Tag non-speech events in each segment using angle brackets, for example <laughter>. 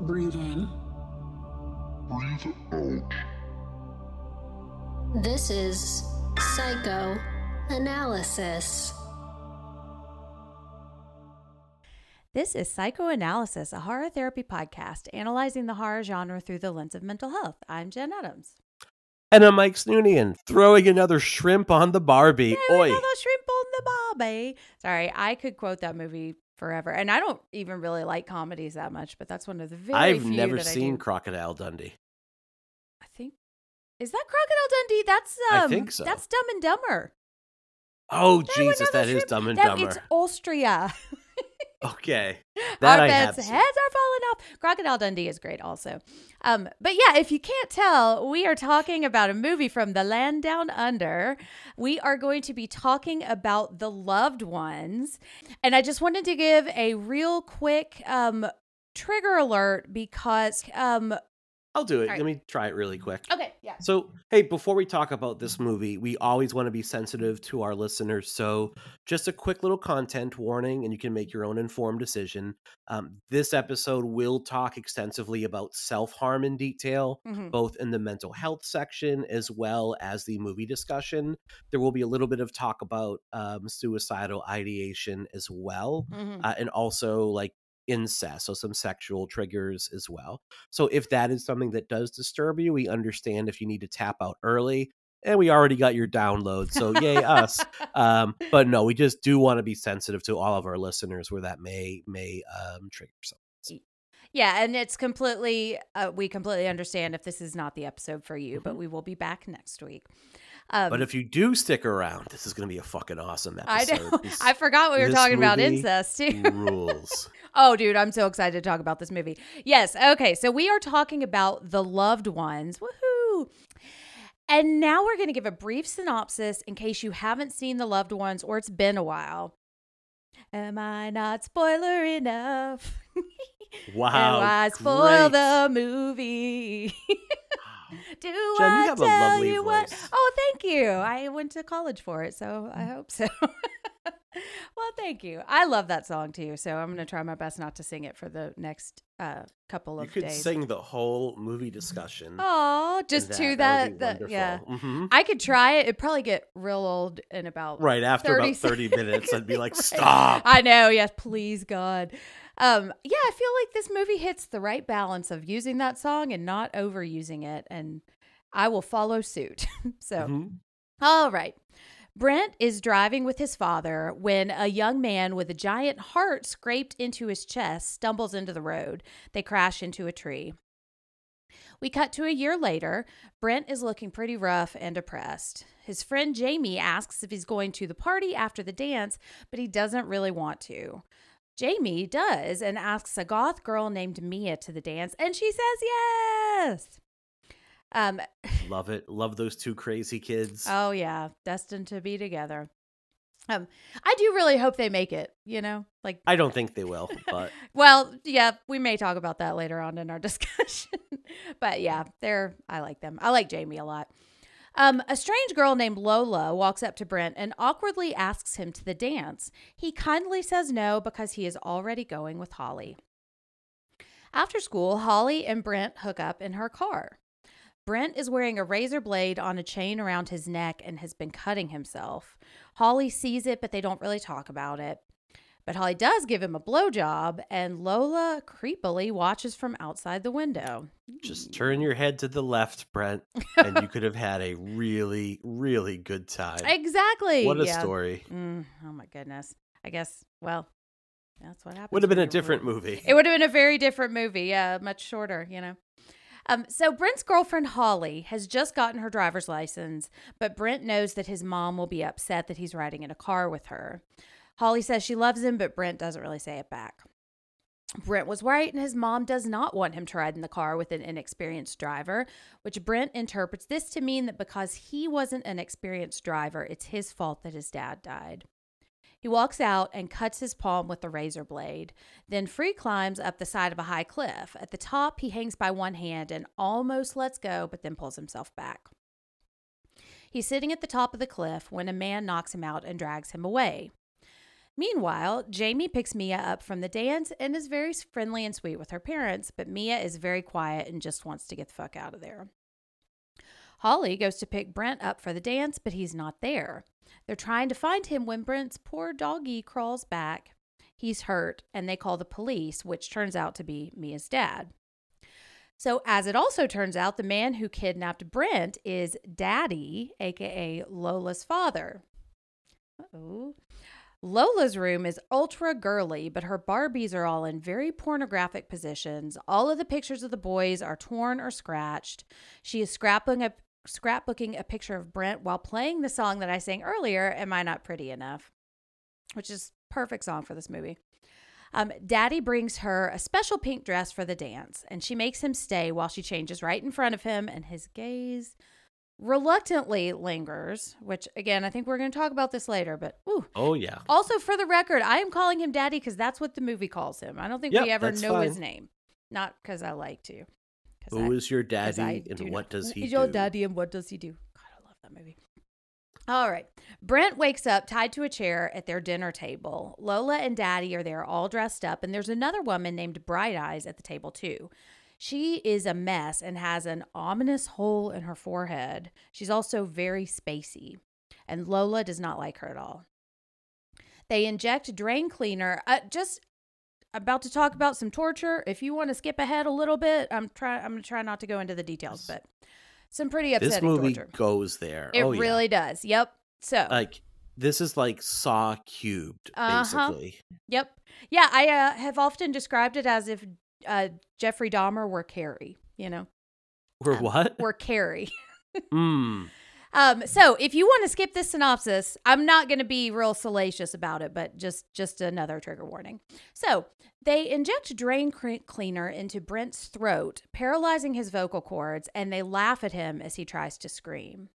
Breathe in. Breathe out. This is psychoanalysis. This is Psychoanalysis, a horror therapy podcast analyzing the horror genre through the lens of mental health. I'm Jen Adams. And I'm Mike Snoonian, throwing another shrimp on the Barbie. There Oi! go, the shrimp on the barbie. Sorry, I could quote that movie forever, and I don't even really like comedies that much, but that's one of the very I've few never that I seen. Crocodile Dundee. I think is that Crocodile Dundee? That's um, I think so. That's Dumb and Dumber. Oh, That Jesus, that is shrimp- Dumb and that- Dumber. It's Austria. <laughs> Okay. <laughs> That Our I beds' seen. heads are falling off. Crocodile Dundee is great, also. Um, but yeah, if you can't tell, we are talking about a movie from the land down under. We are going to be talking about the loved ones, and I just wanted to give a real quick um, trigger alert because um, I'll do it. Right. Let me try it really quick. okay, yeah, So, hey, before we talk about this movie, we always want to be sensitive to our listeners. So, just a quick little content warning, and you can make your own informed decision. Um, this episode will talk extensively about self harm in detail, Mhm. both in the mental health section as well as the movie discussion. There will be a little bit of talk about um, suicidal ideation as well Mhm. uh, and also like incest, so some sexual triggers as well. So if that is something that does disturb you, we understand if you need to tap out early. And we already got your download, so yay us. <laughs> Um, but no, we just do want to be sensitive to all of our listeners where that may may um, trigger something. yeah, and it's completely. Uh, we completely understand if this is not the episode for you, but we will be back next week. Um. But if you do stick around, this is going to be a fucking awesome I episode. know, <laughs> This I forgot we were talking about incest too. rules. <laughs> Oh, dude, I'm so excited to talk about this movie. Yes. Okay. So we are talking about The Loved Ones. Woohoo. And now we're going to give a brief synopsis in case you haven't seen The Loved Ones or it's been a while. Am I not spoiler enough? <laughs> Wow, I spoil great. the movie? <laughs> Do Jen, I you have a tell lovely you what? Oh, thank you. I went to college for it, so Mm. I hope so. <laughs> well, thank you. I love that song too, so I'm going to try my best not to sing it for the next uh, couple of days. You could days. sing the whole movie discussion. Oh, just to would that, that yeah. wonderful. Mhm. I could try it. It'd probably get real old in about Right after 30 about <laughs> 30 minutes, I'd be like, stop. I know, yes, please God. Um, yeah, I feel like this movie hits the right balance of using that song and not overusing it, and I will follow suit. <laughs> so, Mhm. all right. Brent is driving with his father when a young man with a giant heart scraped into his chest stumbles into the road. They crash into a tree. We cut to a year later. Brent is looking pretty rough and depressed. His friend Jamie asks if he's going to the party after the dance, but he doesn't really want to. Jamie does and asks a goth girl named Mia to the dance, and she says yes. Um, <laughs> Love it. Love those two crazy kids. Oh yeah, destined to be together. Um, I do really hope they make it. You know, like, I don't think they will, but <laughs> well, yeah, we may talk about that later on in our <laughs> discussion. but yeah, they're I like them. I like Jamie a lot. Um, a strange girl named Lola walks up to Brent and awkwardly asks him to the dance. He kindly says no because he is already going with Holly. After school, Holly and Brent hook up in her car. Brent is wearing a razor blade on a chain around his neck and has been cutting himself. Holly sees it, but they don't really talk about it. But Holly does give him a blowjob, and Lola creepily watches from outside the window. just turn your head to the left, Brent, and you could have had a really, really good time. Exactly. What a yeah. story. Mm, oh my goodness. I guess, well, that's what happened. Would have been a different movie. It would have been a very different movie. Yeah, much shorter, you know. Um, so Brent's girlfriend Holly has just gotten her driver's license, but Brent knows that his mom will be upset that he's riding in a car with her. Holly says she loves him, but Brent doesn't really say it back. Brent was right, and his mom does not want him to ride in the car with an inexperienced driver, which Brent interprets this to mean that because he wasn't an experienced driver, it's his fault that his dad died. He walks out and cuts his palm with a razor blade, then free climbs up the side of a high cliff. At the top, he hangs by one hand and almost lets go, but then pulls himself back. He's sitting at the top of the cliff when a man knocks him out and drags him away. Meanwhile, Jamie picks Mia up from the dance and is very friendly and sweet with her parents, but Mia is very quiet and just wants to get the fuck out of there. Holly goes to pick Brent up for the dance, but he's not there. They're trying to find him when Brent's poor doggy crawls back. He's hurt, and they call the police, which turns out to be Mia's dad. So, as it also turns out, the man who kidnapped Brent is Daddy, aka Lola's father. oh. Lola's room is ultra girly, but her Barbies are all in very pornographic positions. All of the pictures of the boys are torn or scratched. She is scrapbooking a, scrapbooking a picture of Brent while playing the song that I sang earlier, Am I Not Pretty Enough? Which is perfect song for this movie. Um, Daddy brings her a special pink dress for the dance, and she makes him stay while she changes right in front of him, and his gaze reluctantly lingers, which again, I think we're going to talk about this later, but ooh. Oh yeah. Also, for the record, I am calling him Daddy because that's what the movie calls him. I don't think Yep, we ever know his name. Not because I like to. Who I- is your daddy and do what know. does he Who's do? your daddy and what does he do? God, I love that movie. All right. Brent wakes up tied to a chair at their dinner table. Lola and Daddy are there all dressed up, and there's another woman named Bright Eyes at the table, too. She is a mess and has an ominous hole in her forehead. She's also very spacey, and Lola does not like her at all. They inject drain cleaner. Uh, just about to talk about some torture. If you want to skip ahead a little bit, I'm trying. I'm gonna try not to go into the details, but some pretty This movie torture. goes there. It oh, yeah. really does. Yep. So, like this is like Saw cubed, Uh-huh. basically. yep. Yeah, I uh, have often described it as if uh, Jeffrey Dahmer were Carrie. You know, Or Um, what? were Carrie. <laughs> Hmm. Um, so if you want to skip this synopsis, I'm not going to be real salacious about it, but just just another trigger warning. So they inject drain cleaner into Brent's throat, paralyzing his vocal cords, and they laugh at him as he tries to scream.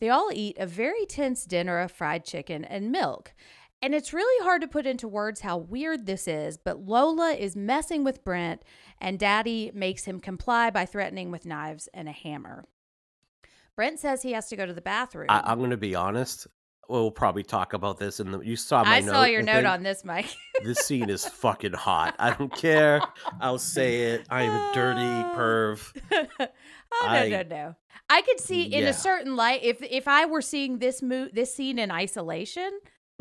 They all eat a very tense dinner of fried chicken and milk. And it's really hard to put into words how weird this is, but Lola is messing with Brent, and Daddy makes him comply by threatening with knives and a hammer. Brent says he has to go to the bathroom. I, I'm going to be honest. We'll probably talk about this in the. You saw my I note. saw your I note on this, Mike. <laughs> this scene is fucking hot. I don't care. I'll say it. I am a dirty perv. <laughs> oh, no, I- no, no. I could see in a certain light if if I were seeing this mo- this scene in isolation,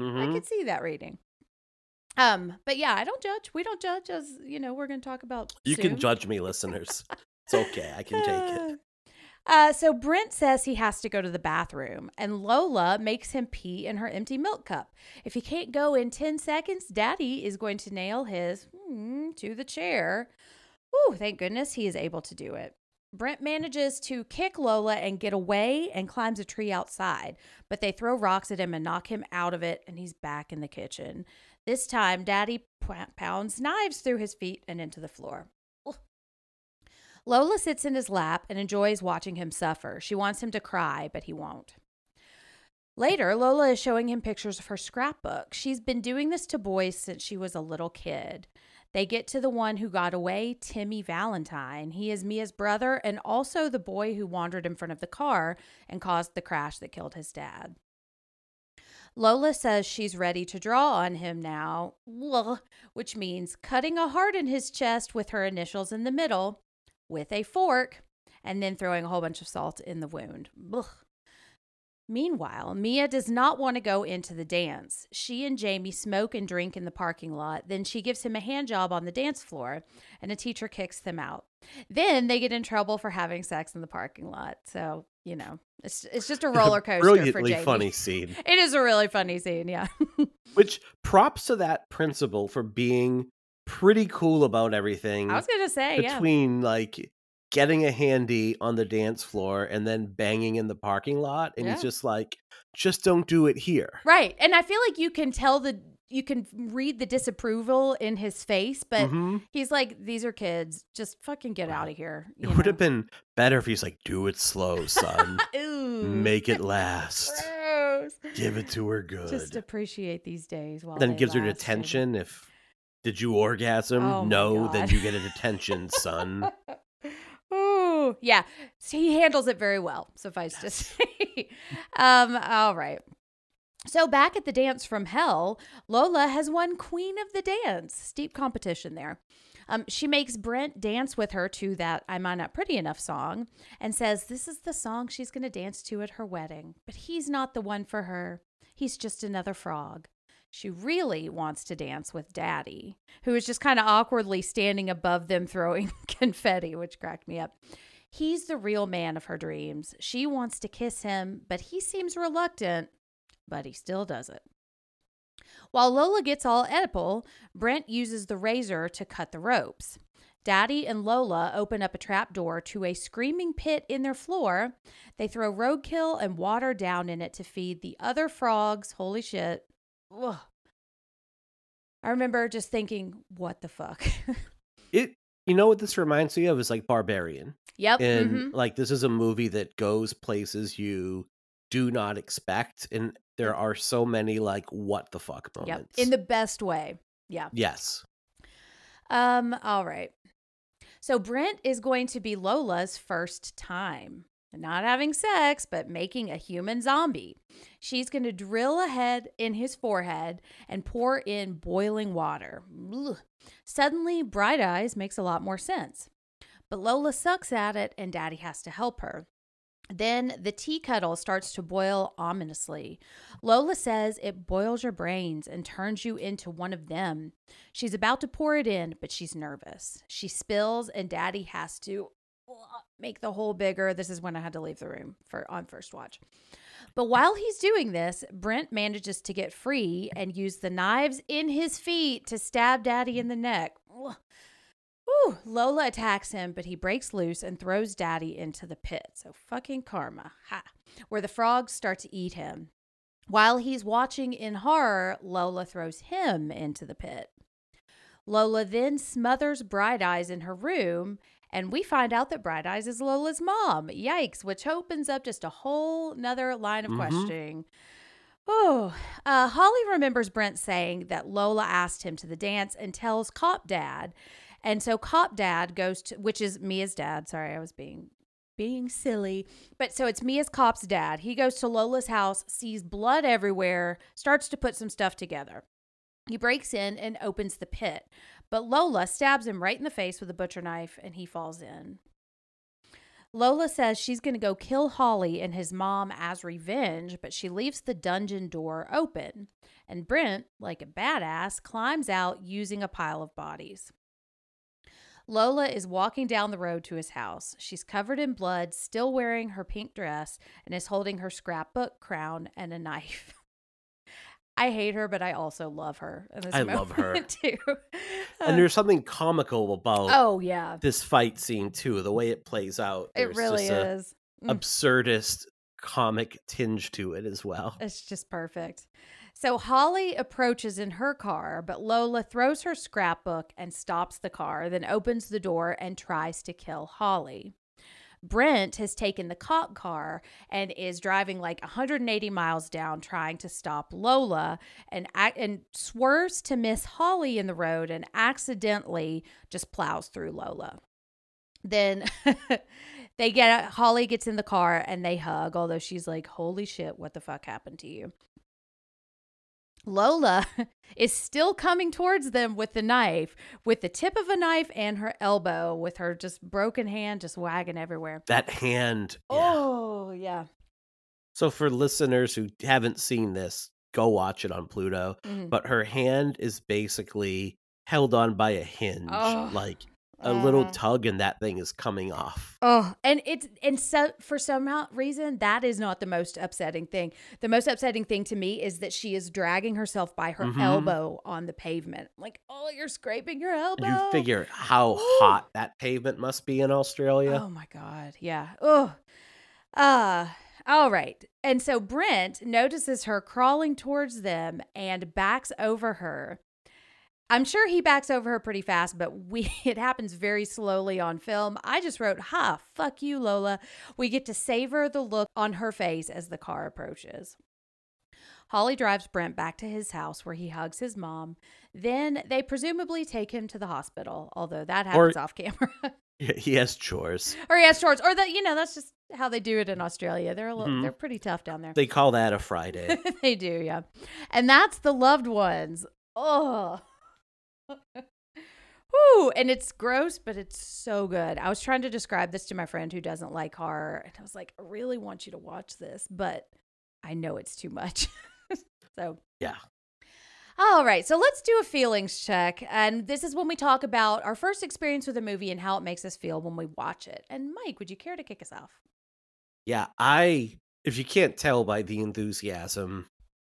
I Mhm. could see that reading. Um, but yeah, I don't judge. We don't judge as you know. We're going to talk about. You can judge me, listeners. It's okay. I can take it. <laughs> Uh, so Brent says he has to go to the bathroom, and Lola makes him pee in her empty milk cup. If he can't go in 10 seconds, Daddy is going to nail his hmm, to the chair. Whew, thank goodness he is able to do it. Brent manages to kick Lola and get away and climbs a tree outside, but they throw rocks at him and knock him out of it, and he's back in the kitchen. This time, Daddy pounds knives through his feet and into the floor. Lola sits in his lap and enjoys watching him suffer. She wants him to cry, but he won't. Later, Lola is showing him pictures of her scrapbook. She's been doing this to boys since she was a little kid. They get to the one who got away, Timmy Valentine. He is Mia's brother and also the boy who wandered in front of the car and caused the crash that killed his dad. Lola says she's ready to draw on him now, which means cutting a heart in his chest with her initials in the middle with a fork and then throwing a whole bunch of salt in the wound. Meanwhile, Mia does not want to go into the dance. She and Jamie smoke and drink in the parking lot. Then she gives him a hand job on the dance floor, and a teacher kicks them out. Then they get in trouble for having sex in the parking lot. So, you know, it's, it's just a roller coaster for Brilliantly funny scene. <laughs> It is a really funny scene, yeah. <laughs> Which props to that principal for being pretty cool about everything I was going to say, yeah. between like getting a handy on the dance floor and then banging in the parking lot. And he's just like, just don't do it here. Right. And I feel like you can tell the you can read the disapproval in his face, but Mhm. he's like, "These are kids. Just fucking get out of here." It you would have been better if he's like, "Do it slow, son. <laughs> Make it <laughs> last. gross. Give it to her good." Just appreciate these days while then gives her last, baby. detention if did you orgasm? Oh no, then you get a detention, son. <laughs> Ooh, yeah. He handles it very well, suffice to say. <laughs> um, all right. So back at the dance from hell, Lola has won Queen of the Dance. Steep competition there. Um, she makes Brent dance with her to that I'm Not Pretty Enough song and says this is the song she's going to dance to at her wedding. But he's not the one for her. He's just another frog. She really wants to dance with Daddy, who is just kind of awkwardly standing above them throwing <laughs> confetti, which cracked me up. He's the real man of her dreams. She wants to kiss him, but he seems reluctant, but he still does it. While Lola gets all edible, Brent uses the razor to cut the ropes. Daddy and Lola open up a trap door to a screaming pit in their floor. They throw roadkill and water down in it to feed the other frogs. Holy shit. Ugh. I remember just thinking, what the fuck? <laughs> It you know what this reminds me of is like Barbarian. yep. And mhm. like this is a movie that goes places you do not expect and there are so many like what the fuck Yep. moments. In the best way. Yeah. Yes. Um, all right. So Brent is going to be Lola's first time. Not having sex, but making a human zombie. She's going to drill a head in his forehead and pour in boiling water. Suddenly, Bright Eyes makes a lot more sense. But Lola sucks at it, and Daddy has to help her. Then the tea kettle starts to boil ominously. Lola says it boils your brains and turns you into one of them. She's about to pour it in, but she's nervous. She spills, and Daddy has to make the hole bigger. This is when I had to leave the room for on first watch. But while he's doing this, Brent manages to get free and use the knives in his feet to stab Daddy in the neck. Whew. Lola attacks him, but he breaks loose and throws Daddy into the pit. So fucking karma. Ha. Where the frogs start to eat him. While he's watching in horror, Lola throws him into the pit. Lola then smothers Bright Eyes in her room, and we find out that Bright Eyes is Lola's mom. Yikes, which opens up just a whole nother line of Mhm. questioning. Oh, uh, Holly remembers Brent saying that Lola asked him to the dance and tells Cop Dad. And so Cop Dad goes to, which is Mia's dad. Sorry, I was being being silly. But so it's Mia's cop's dad. He goes to Lola's house, sees blood everywhere, starts to put some stuff together. He breaks in and opens the pit, but Lola stabs him right in the face with a butcher knife and he falls in. Lola says she's going to go kill Holly and his mom as revenge, but she leaves the dungeon door open. And Brent, like a badass, climbs out using a pile of bodies. Lola is walking down the road to his house. She's covered in blood, still wearing her pink dress, and is holding her scrapbook crown and a knife. <laughs> I hate her, but I also love her. I love her. <laughs> too. And there's something comical about oh yeah, this fight scene too, the way it plays out. it really is. Mm. absurdist comic tinge to it as well. It's just perfect. So Holly approaches in her car, but Lola throws her scrapbook and stops the car, then opens the door and tries to kill Holly. Brent has taken the cop car and is driving like 180 miles down trying to stop Lola and and swerves to miss Holly in the road and accidentally just plows through Lola. Then <laughs> they get Holly gets in the car and they hug, although she's like, "Holy shit, what the fuck happened to you?" Lola <laughs> is still coming towards them with the knife, with the tip of a knife and her elbow, with her just broken hand just wagging everywhere. That hand. yeah. Oh, yeah. So for listeners who haven't seen this, go watch it on Pluto. Mhm. But her hand is basically held on by a hinge, Oh. like a little Uh. tug, and that thing is coming off. Oh, and it's and so for some reason that is not the most upsetting thing. The most upsetting thing to me is that she is dragging herself by her Mhm. elbow on the pavement. Like, oh, you're scraping your elbow. You figure how Ooh. <gasps> hot that pavement must be in Australia. Oh my god, yeah. Oh, uh All right. And so Brent notices her crawling towards them and backs over her. I'm sure he backs over her pretty fast, but we <laughs> it happens very slowly on film. I just wrote, "Ha, fuck you, Lola." We get to savor the look on her face as the car approaches. Holly drives Brent back to his house where he hugs his mom. Then they presumably take him to the hospital, although that happens off camera. <laughs> He has chores. or he has shorts, or that you know that's just how they do it in Australia. They're a little, Mhm. they're pretty tough down there. They call that a Friday. <laughs> they do, yeah. And that's the loved ones. Oh. Whew. And it's gross, but it's so good. I was trying to describe this to my friend who doesn't like horror. And I was like, I really want you to watch this, but I know it's too much. <laughs> so, yeah. all right. So let's do a feelings check. And this is when we talk about our first experience with a movie and how it makes us feel when we watch it. And Mike, would you care to kick us off? Yeah, I if you can't tell by the enthusiasm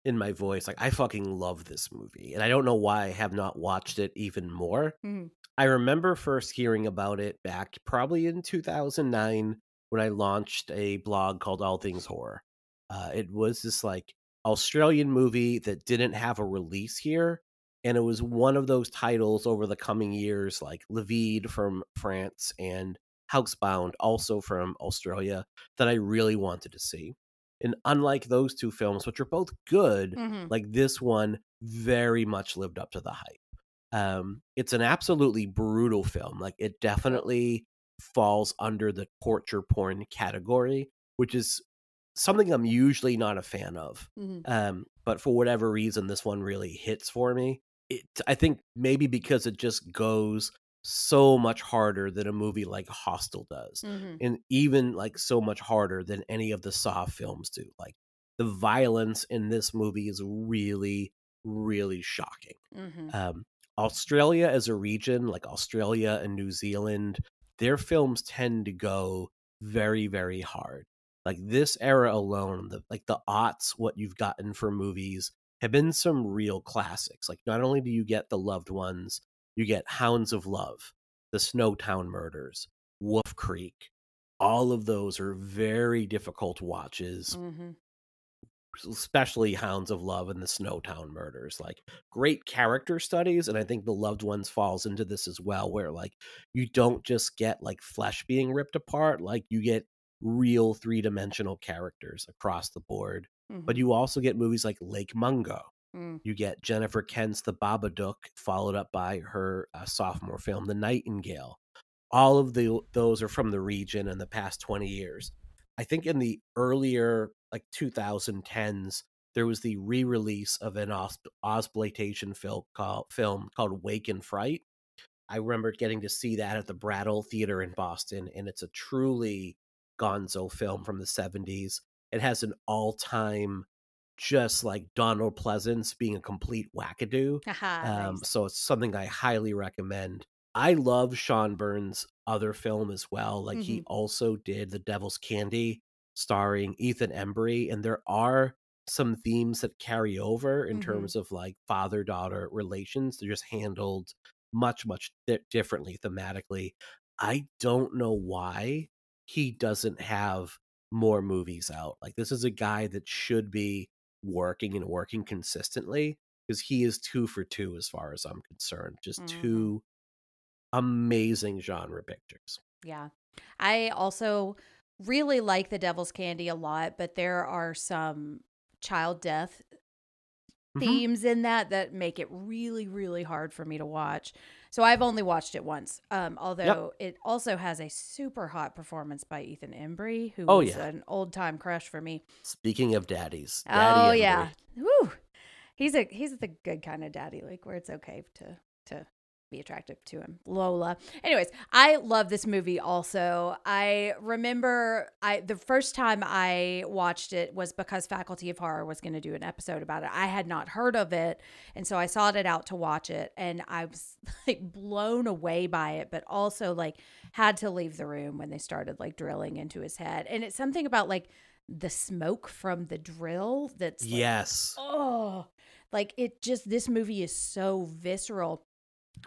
in my voice, like I fucking love this movie. And I don't know why I have not watched it even more. Mhm. I remember first hearing about it back probably in 2009 when I launched a blog called All Things Horror. Uh, it was this like Australian movie that didn't have a release here. And it was one of those titles over the coming years, like Livide from France and Housebound, also from Australia, that I really wanted to see. And unlike those two films, which are both good, Mhm. like this one very much lived up to the hype. Um, it's an absolutely brutal film. Like it definitely falls under the torture porn category, which is something I'm usually not a fan of. Mhm. Um, but for whatever reason, this one really hits for me. It, I think maybe because it just goes so much harder than a movie like Hostel does Mhm. and even like so much harder than any of the Saw films do. Like the violence in this movie is really, really shocking. Mhm. Um, Australia as a region, like Australia and New Zealand, their films tend to go very, very hard. Like this era alone, the like the aughts, what you've gotten for movies have been some real classics. Like not only do you get the loved ones, you get Hounds of Love, the Snowtown Murders, Wolf Creek. All of those are very difficult watches Mhm. especially Hounds of Love and the Snowtown murders. Like great character studies, and I think the loved ones falls into this as well, where like you don't just get like flesh being ripped apart, like you get real three dimensional characters across the board. But Mhm. you also get movies like Lake Mungo. Mm. You get Jennifer Kent's The Babadook, followed up by her uh, sophomore film, The Nightingale. All of the those are from the region in the past 20 years. I think in the earlier like 2010s, there was the re-release of an Os- Ozploitation film called film called Wake in Fright. I remember getting to see that at the Brattle Theater in Boston, and it's a truly gonzo film from the 70s. It has an all-time just like Donald Pleasence being a complete wackadoo. Haha, Um, nice. so it's something I highly recommend. I love Sean Byrne's other film as well. Like he also did The Devil's Candy, starring Ethan Embry, and there are some themes that carry over in Mhm. terms of like father daughter relations. They're just handled much much di- differently thematically. I don't know why he doesn't have more movies out. Like this is a guy that should be working and working consistently because he is two for two as far as I'm concerned. Just Mhm. two amazing genre pictures. Yeah. I also really like the Devil's Candy a lot, but there are some child death Mhm. themes in that that make it really, really hard for me to watch. So I've only watched it once. Um, although it also has a super hot performance by Ethan Embry, who Oh, was yeah. an old time crush for me. Speaking of daddies, oh Daddy yeah. Woo. He's a he's the good kind of daddy, like where it's okay to to be attractive to him. Lola. Anyways, I love this movie also. I remember I the first time I watched it was because Faculty of Horror was going to do an episode about it. I had not heard of it, and so I sought it out to watch it and I was <laughs> like blown away by it, but also like had to leave the room when they started like drilling into his head. And it's something about like the smoke from the drill that's like, Yes. oh like it just this movie is so visceral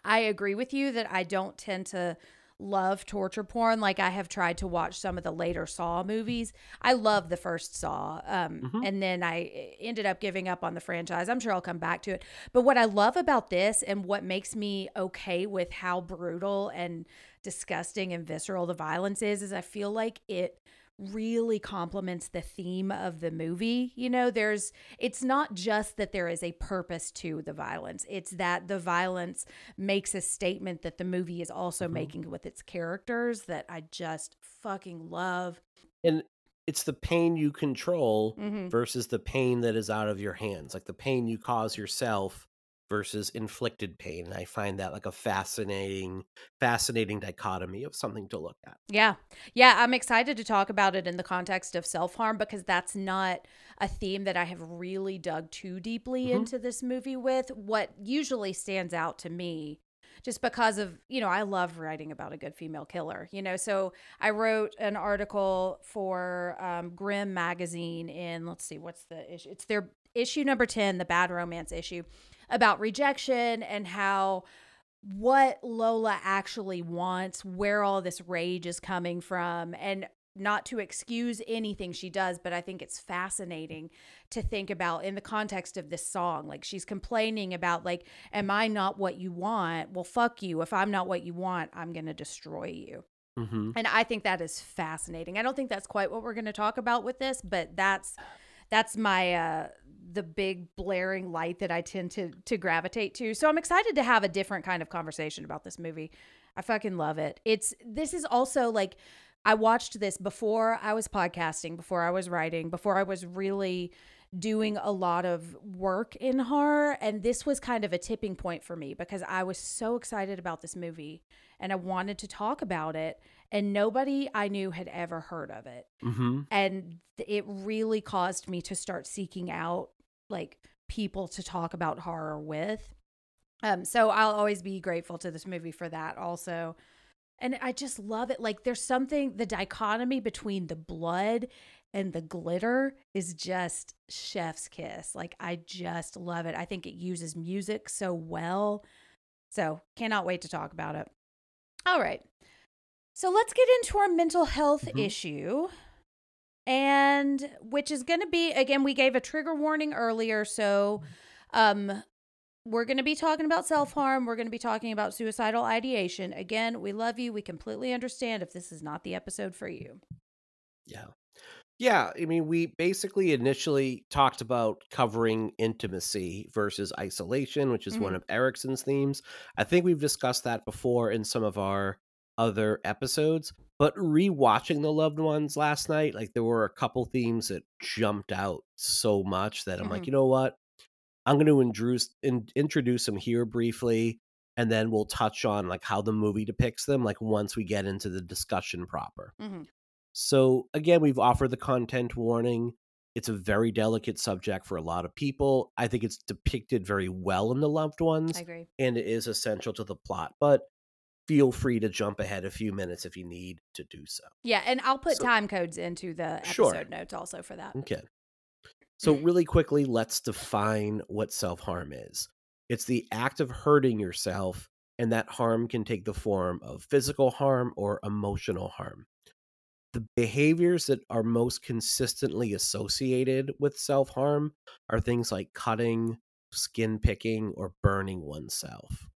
i agree with you that i don't tend to love torture porn. Like I have tried to watch some of the later Saw movies. I love the first Saw. Um, Mhm. and then I ended up giving up on the franchise. I'm sure I'll come back to it. But what I love about this and what makes me okay with how brutal and disgusting and visceral the violence is is I feel like it really complements the theme of the movie. You know, there's it's not just that there is a purpose to the violence. It's that the violence makes a statement that the movie is also Mhm. making with its characters that I just fucking love. And it's the pain you control Mhm. versus the pain that is out of your hands, like the pain you cause yourself versus inflicted pain. And I find that like a fascinating, fascinating dichotomy of something to look at. Yeah. Yeah, I'm excited to talk about it in the context of self-harm because that's not a theme that I have really dug too deeply Mhm. into this movie with. What usually stands out to me just because of, you know, I love writing about a good female killer, you know. So I wrote an article for um, Grimm magazine in, let's see, what's the issue? It's their issue number 10, the bad romance issue, about rejection and how what Lola actually wants, where all this rage is coming from, and not to excuse anything she does, but I think it's fascinating to think about in the context of this song. Like she's complaining about like, am I not what you want? Well, fuck you. If I'm not what you want, I'm gonna destroy you. Mm-hmm. And I think that is fascinating. I don't think that's quite what we're going to talk about with this, but that's that's my uh the big blaring light that I tend to to gravitate to. So I'm excited to have a different kind of conversation about this movie. I fucking love it. It's this is also like I watched this before I was podcasting, before I was writing, before I was really doing a lot of work in horror and this was kind of a tipping point for me because I was so excited about this movie and I wanted to talk about it and nobody I knew had ever heard of it. Mm-hmm. and it really caused me to start seeking out like people to talk about horror with. Um so i'll always be grateful to this movie for that also. And i just love it. Like there's something the dichotomy between the blood and the glitter is just chef's kiss. Like i just love it. I think it uses music so well. So cannot wait to talk about it. All right so let's get into our mental health Mhm. issue and which is going to be again we gave a trigger warning earlier so um we're going to be talking about self-harm we're going to be talking about suicidal ideation again we love you we completely understand if this is not the episode for you Yeah. Yeah. I mean, we basically initially talked about covering intimacy versus isolation, which is one Mhm. of Erikson's themes. I think we've discussed that before in some of our other episodes, but rewatching The Loved Ones last night, like there were a couple themes that jumped out so much that I'm like, Mhm. you know what? I'm going to introduce, in, introduce them here briefly, and then we'll touch on like how the movie depicts them, like once we get into the discussion proper. Mhm. So again, we've offered the content warning. It's a very delicate subject for a lot of people. I think it's depicted very well in The Loved Ones, i agree and it is essential to the plot. But feel free to jump ahead a few minutes if you need to do so. yeah and i'll put So- time codes into the episode Sure. notes also for that Okay. So, <clears throat> really quickly, let's define what self harm is it's the act of hurting yourself, and that harm can take the form of physical harm or emotional harm. The behaviors that are most consistently associated with self harm are things like cutting, skin picking, or burning oneself.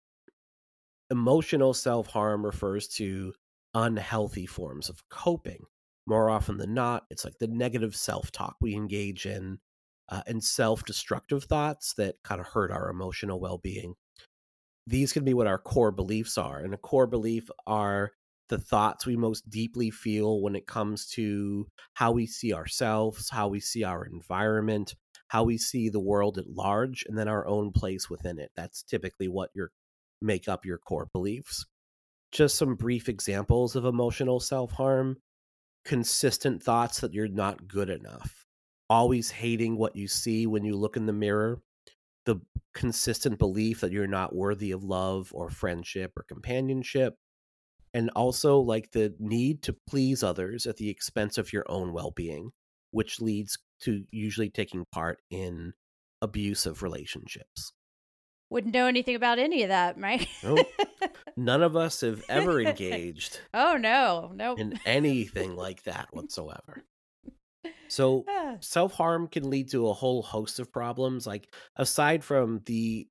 Emotional self harm refers to unhealthy forms of coping. More often than not, it's like the negative self talk we engage in uh, and self destructive thoughts that kind of hurt our emotional well being. These can be what our core beliefs are. And a core belief are the thoughts we most deeply feel when it comes to how we see ourselves, how we see our environment, how we see the world at large, and then our own place within it. That's typically what your make up your core beliefs. Just some brief examples of emotional self harm consistent thoughts that you're not good enough, always hating what you see when you look in the mirror, the consistent belief that you're not worthy of love or friendship or companionship, and also like the need to please others at the expense of your own well being, which leads to usually taking part in abusive relationships. Wouldn't know anything about any of that, right? Nope. <laughs> None of us have ever engaged oh no, nope. in anything like that whatsoever. So, <laughs> Ah, self harm can lead to a whole host of problems. Like, aside from the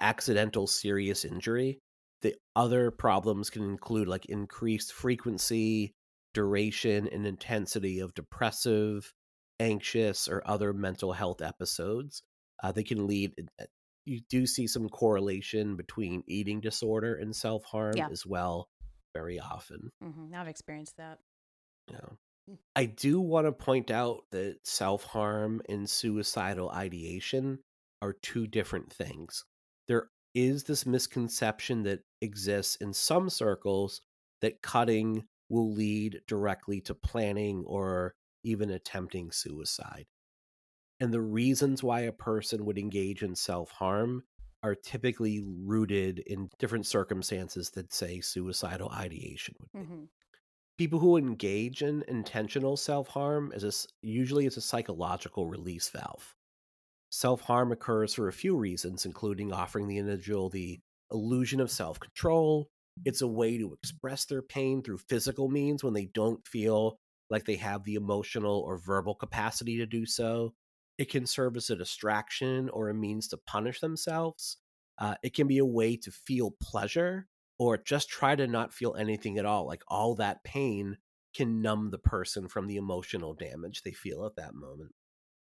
accidental serious injury, the other problems can include like increased frequency, duration, and intensity of depressive, anxious, or other mental health episodes. Uh, they can lead, uh, you do see some correlation between eating disorder and self harm Yeah. as well, very often. mhm, I've experienced that. Yeah. I do want to point out that self harm and suicidal ideation are two different things. There is this misconception that exists in some circles that cutting will lead directly to planning or even attempting suicide. And the reasons why a person would engage in self harm are typically rooted in different circumstances that say suicidal ideation would be hmm people who engage in intentional self-harm is a usually it's a psychological release valve. Self-harm occurs for a few reasons, including offering the individual the illusion of self-control. It's a way to express their pain through physical means when they don't feel like they have the emotional or verbal capacity to do so. It can serve as a distraction or a means to punish themselves. Uh, it can be a way to feel pleasure or just try to not feel anything at all. Like all that pain can numb the person from the emotional damage they feel at that moment.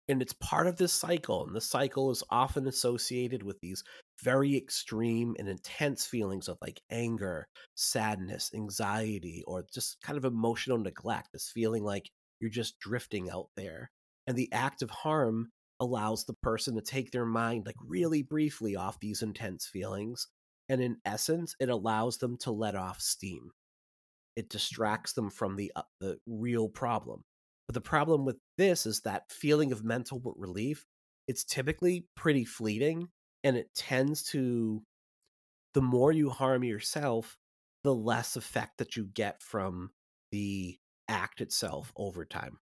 And it's part of this cycle. And the cycle is often associated with these very extreme and intense feelings of like anger, sadness, anxiety, or just kind of emotional neglect, this feeling like you're just drifting out there. And the act of harm allows the person to take their mind like really briefly off these intense feelings and in essence it allows them to let off steam. It distracts them from the uh, the real problem. But the problem with this is that feeling of mental relief it's typically pretty fleeting and it tends to the more you harm yourself the less effect that you get from the act itself over time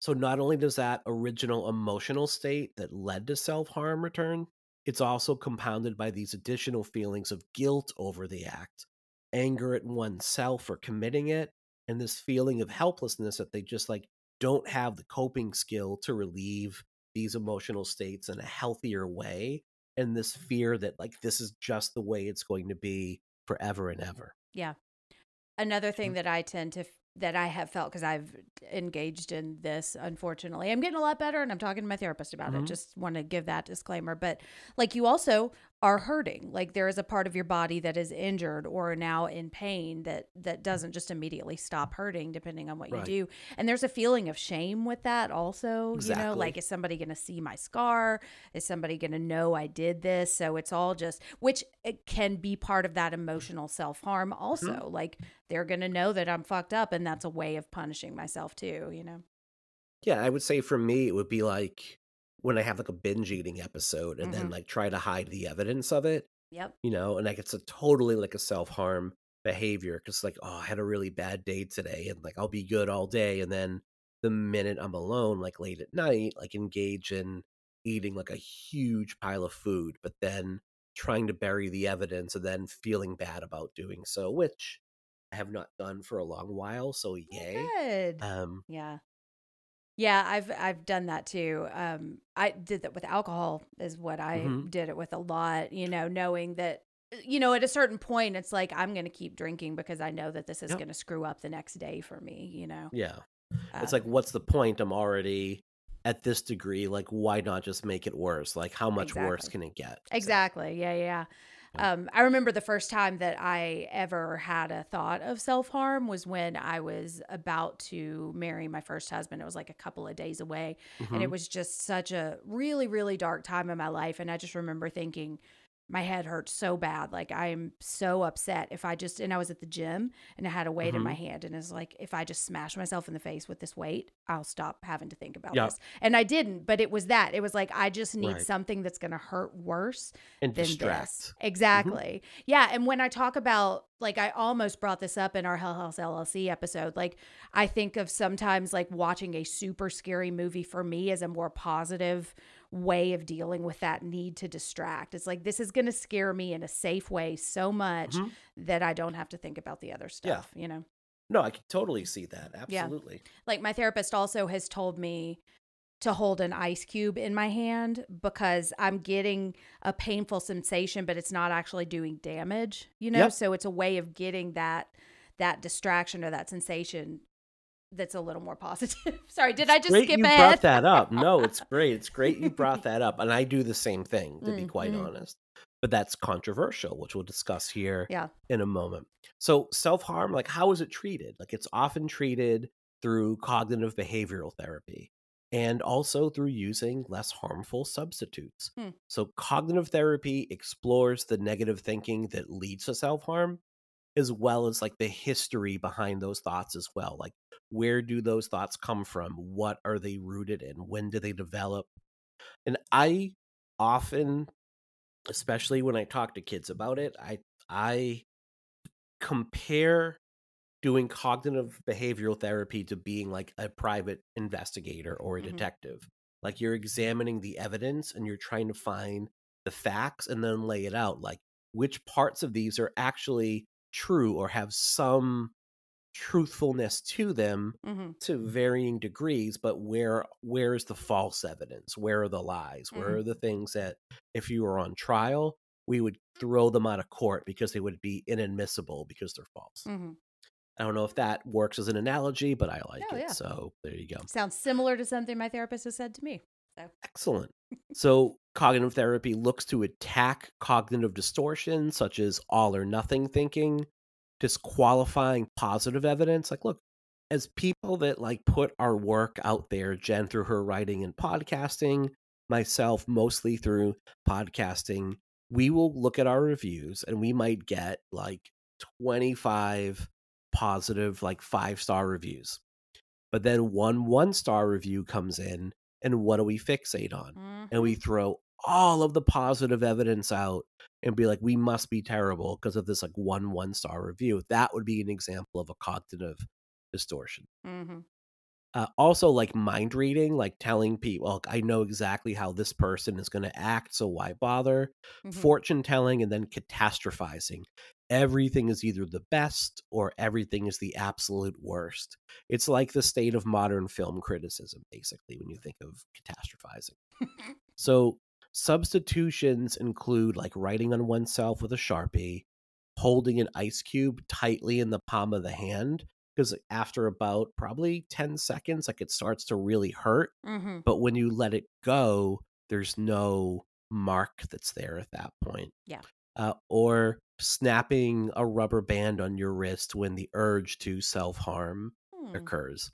so not only does that original emotional state that led to self-harm return it's also compounded by these additional feelings of guilt over the act, anger at oneself for committing it, and this feeling of helplessness that they just like don't have the coping skill to relieve these emotional states in a healthier way, and this fear that like this is just the way it's going to be forever and ever. Yeah. Another thing Mhm. that I tend to that I have felt because I've engaged in this, unfortunately, I'm getting a lot better, and I'm talking to my therapist about it. Mhm. Just want to give that disclaimer. But like you also are hurting. Like there is a part of your body that is injured or now in pain that that doesn't just immediately stop hurting, depending on what Right. you do. And there's a feeling of shame with that also. You know, like is somebody going to see my scar? Is somebody going to know I did this? So it's all just which it can be part of that emotional self harm also. Mm-hmm. Like they're going to know that I'm fucked up and that's a way of punishing myself too, you know? Yeah, I would say for me, it would be like when I have like a binge eating episode and then Mhm. like try to hide the evidence of it, Yep. you know, and like it's a totally like a self harm behavior because like, oh, I had a really bad day today and like I'll be good all day. And then the minute I'm alone, like late at night, like engage in eating like a huge pile of food, but then trying to bury the evidence and then feeling bad about doing so, which I have not done for a long while. So yay. Good. Um, Yeah. Yeah, I've I've done that too. Um I did that with alcohol is what I Mhm. did it with a lot, you know, knowing that you know, at a certain point it's like I'm going to keep drinking because I know that this is Yep. going to screw up the next day for me, you know. yeah. It's Uh, like, what's the point? I'm already at this degree. Like, why not just make it worse? Like, how much worse can it get? So, Exactly. Yeah, yeah. Yeah. Um, I remember the first time that I ever had a thought of self harm was when I was about to marry my first husband. It was like a couple of days away. And it mhm. was just such a really, really dark time in my life. And I just remember thinking, my head hurts so bad. Like I am so upset if I just and I was at the gym and I had a weight in my Mm-hmm. hand and it's like if I just smash myself in the face with this weight, I'll stop having to think about Yeah. this. And I didn't, but it was that. It was like I just need Right. something that's going to hurt worse and than distract. this. Exactly. Yeah, and when I talk about like I almost brought this up in our Hell House LLC episode. Like I think of sometimes like watching a super scary movie for me as a more positive way of dealing with that need to distract. It's like this is going to scare me in a safe way so much Mhm. that I don't have to think about the other stuff, you know. No, I can totally see that. Yeah. Absolutely. Like my therapist also has told me to hold an ice cube in my hand because I'm getting a painful sensation but it's not actually doing damage, you know? Yep. So it's a way of getting that that distraction or that sensation that's a little more positive. <laughs> Sorry, did I just great skip you ahead? brought that up. No, <laughs> it's great. It's great you brought that up. And I do the same thing, to be Mm, quite mhm. honest. But that's controversial, which we'll discuss here Yeah. in a moment. So, self harm, like, how is it treated? Like, it's often treated through cognitive behavioral therapy and also through using less harmful substitutes. Hmm. So, cognitive therapy explores the negative thinking that leads to self harm, as well as like the history behind those thoughts as well. Like, where do those thoughts come from? What are they rooted in? When do they develop? And I often, especially when I talk to kids about it, I I compare doing cognitive behavioral therapy to being like a private investigator or a Mhm. detective. Like you're examining the evidence and you're trying to find the facts and then lay it out. Like which parts of these are actually true or have some truthfulness to them mm-hmm. to varying degrees but where where is the false evidence where are the lies where Mhm. are the things that if you were on trial we would throw them out of court because they would be inadmissible because they're false hmm i don't know if that works as an analogy but i like Oh, it yeah. so there you go Sounds similar to something my therapist has said to me. Excellent. So cognitive therapy looks to attack cognitive distortions such as all or nothing thinking disqualifying positive evidence. Like look as people that like put our work out there jen through her writing and podcasting myself mostly through podcasting we will look at our reviews and we might get like 25 positive like five star reviews. But then one one star review comes in and what do we fixate on? And we throw all of the positive evidence out and be like we must be terrible because of this like one one star review. That would be an example of a cognitive distortion. Hmm uh, also like mind reading like telling people i know exactly how this person is going to act so why bother? Hmm fortune telling and then catastrophizing. Everything is either the best or everything is the absolute worst. It's like the state of modern film criticism basically when you think of catastrophizing. <laughs> So substitutions include like writing on oneself with a sharpie holding an ice cube tightly in the palm of the hand because after about probably 10 seconds like it starts to really hurt hmm but when you let it go there's no mark that's there at that point Yeah. uh, or snapping a rubber band on your wrist when the urge to self-harm Hmm. occurs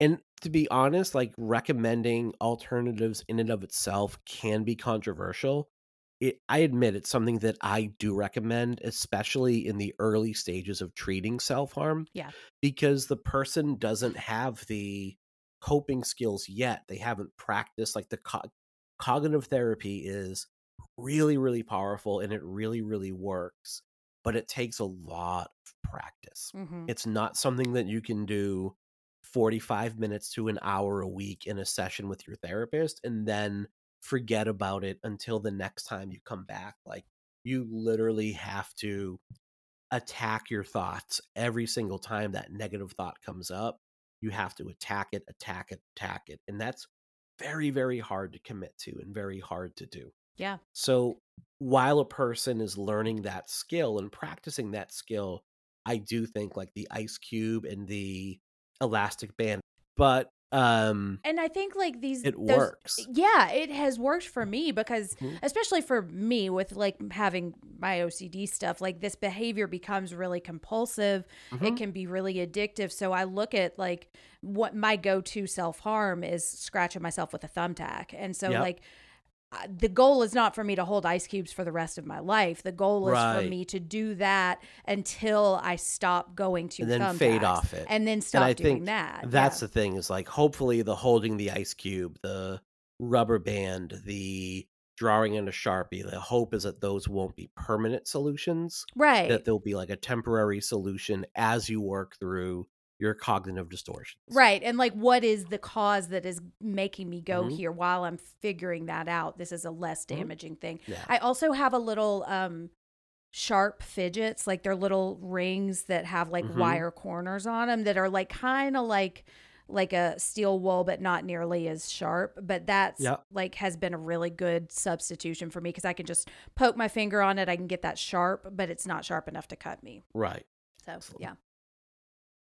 and to be honest like recommending alternatives in and of itself can be controversial it, i admit it's something that i do recommend especially in the early stages of treating self-harm Yeah. because the person doesn't have the coping skills yet they haven't practiced like the co- cognitive therapy is really really powerful and it really really works but it takes a lot of practice hmm it's not something that you can do 45 minutes to an hour a week in a session with your therapist and then forget about it until the next time you come back. Like you literally have to attack your thoughts every single time that negative thought comes up. You have to attack it, attack it, attack it. And that's very, very hard to commit to and very hard to do. Yeah. So while a person is learning that skill and practicing that skill, I do think like the ice cube and the elastic band, but um And I think like these it those- works. Yeah, it has worked for me because Mhm. especially for me with like having my OCD stuff, like this behavior becomes really compulsive. It Mhm. can be really addictive. So I look at like what my go-to self-harm is scratching myself with a thumbtack. And so Yep. like the goal is not for me to hold ice cubes for the rest of my life. The goal is Right. for me to do that until I stop going to And then fade off it. and then stop I doing think that. That's yeah. the thing is like hopefully the holding the ice cube, the rubber band, the drawing in a sharpie. The hope is that those won't be permanent solutions. Right. That there'll be like a temporary solution as you work through your cognitive distortions. Right. And like, what is the cause that is making me go Mhm. here while I'm figuring that out? This is a less Mhm. damaging thing. Yeah. I also have a little um sharp fidgets, like they're little rings that have like Mhm. wire corners on them that are like kind of like like a steel wool but not nearly as sharp but that's Yep. like has been a really good substitution for me because i can just poke my finger on it i can get that sharp but it's not sharp enough to cut me Right. so yeah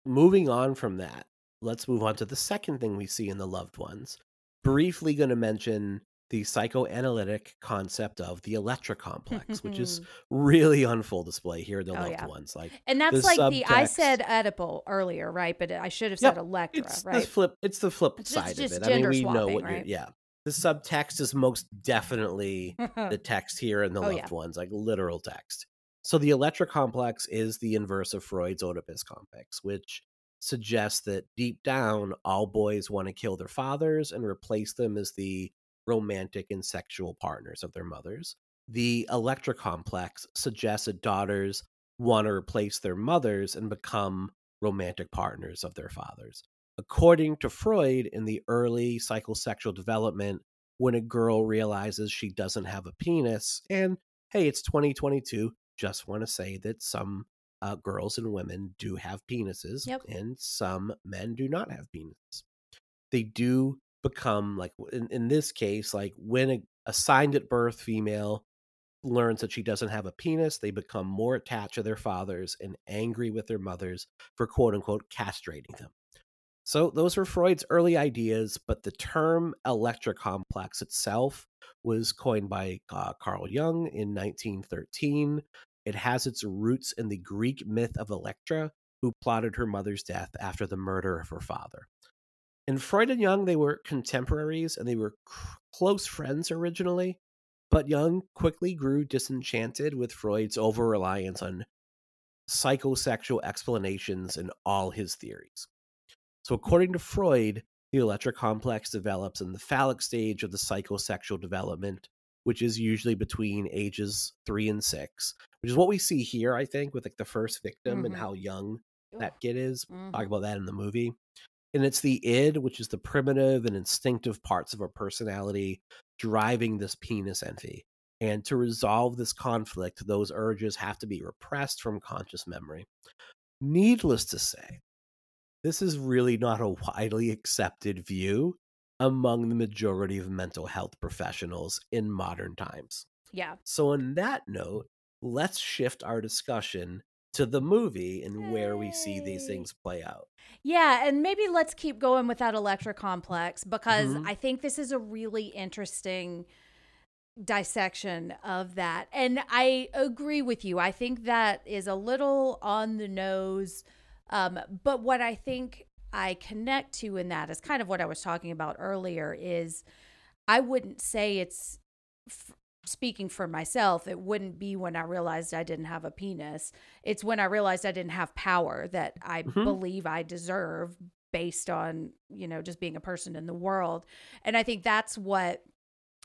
moving on from that, let's move on to the second thing we see in the loved ones. Briefly going to mention the psychoanalytic concept of the Electra complex, which is <laughs> really on full display here in the Oh, loved yeah. ones. Like And that's the like the I said edible earlier, right? But uh, I should have Yep, said Electra, it's right? the flip. It's the flip It's side of it. I mean, we know what you're. Yeah, the subtext is most definitely <laughs> the text here in the Oh, loved yeah. ones, like literal text. So the Electra complex is the inverse of Freud's Oedipus complex, which suggests that deep down, all boys want to kill their fathers and replace them as the romantic and sexual partners of their mothers. The Electra complex suggests that daughters want to replace their mothers and become romantic partners of their fathers. According to Freud, in the early psychosexual development, when a girl realizes she doesn't have a penis, and hey, it's 2022, just want to say that some uh, girls and women do have penises, Yep. and some men do not have penises. They do become like in, in this case, like when a assigned at birth female learns that she doesn't have a penis, they become more attached to their fathers and angry with their mothers for quote unquote castrating them. So those were Freud's early ideas, but the term Electra complex itself was coined by uh, Carl Jung in 1913. It has its roots in the Greek myth of Electra, who plotted her mother's death after the murder of her father. In Freud and Jung, they were contemporaries and they were close friends originally, but Jung quickly grew disenchanted with Freud's over reliance on psychosexual explanations in all his theories. So, according to Freud, the Electra complex develops in the phallic stage of the psychosexual development, which is usually between ages three and six, which is what we see here, I think, with like the first victim and Mhm. how young that kid is. Mhm. Talk about that in the movie. And it's the id, which is the primitive and instinctive parts of our personality driving this penis envy. And to resolve this conflict, those urges have to be repressed from conscious memory. Needless to say, this is really not a widely accepted view among the majority of mental health professionals in modern times. Yeah. So, on that note, let's shift our discussion to the movie and where we see these things play out. Yeah, and maybe let's keep going with that Electra complex because Mhm. I think this is a really interesting dissection of that. And I agree with you. I think that is a little on the nose. Um, but what I think I connect to in that is kind of what I was talking about earlier is I wouldn't say it's f- speaking for myself, it wouldn't be when I realized I didn't have a penis. It's when I realized I didn't have power that I Mhm. believe I deserve based on, you know, just being a person in the world. And I think that's what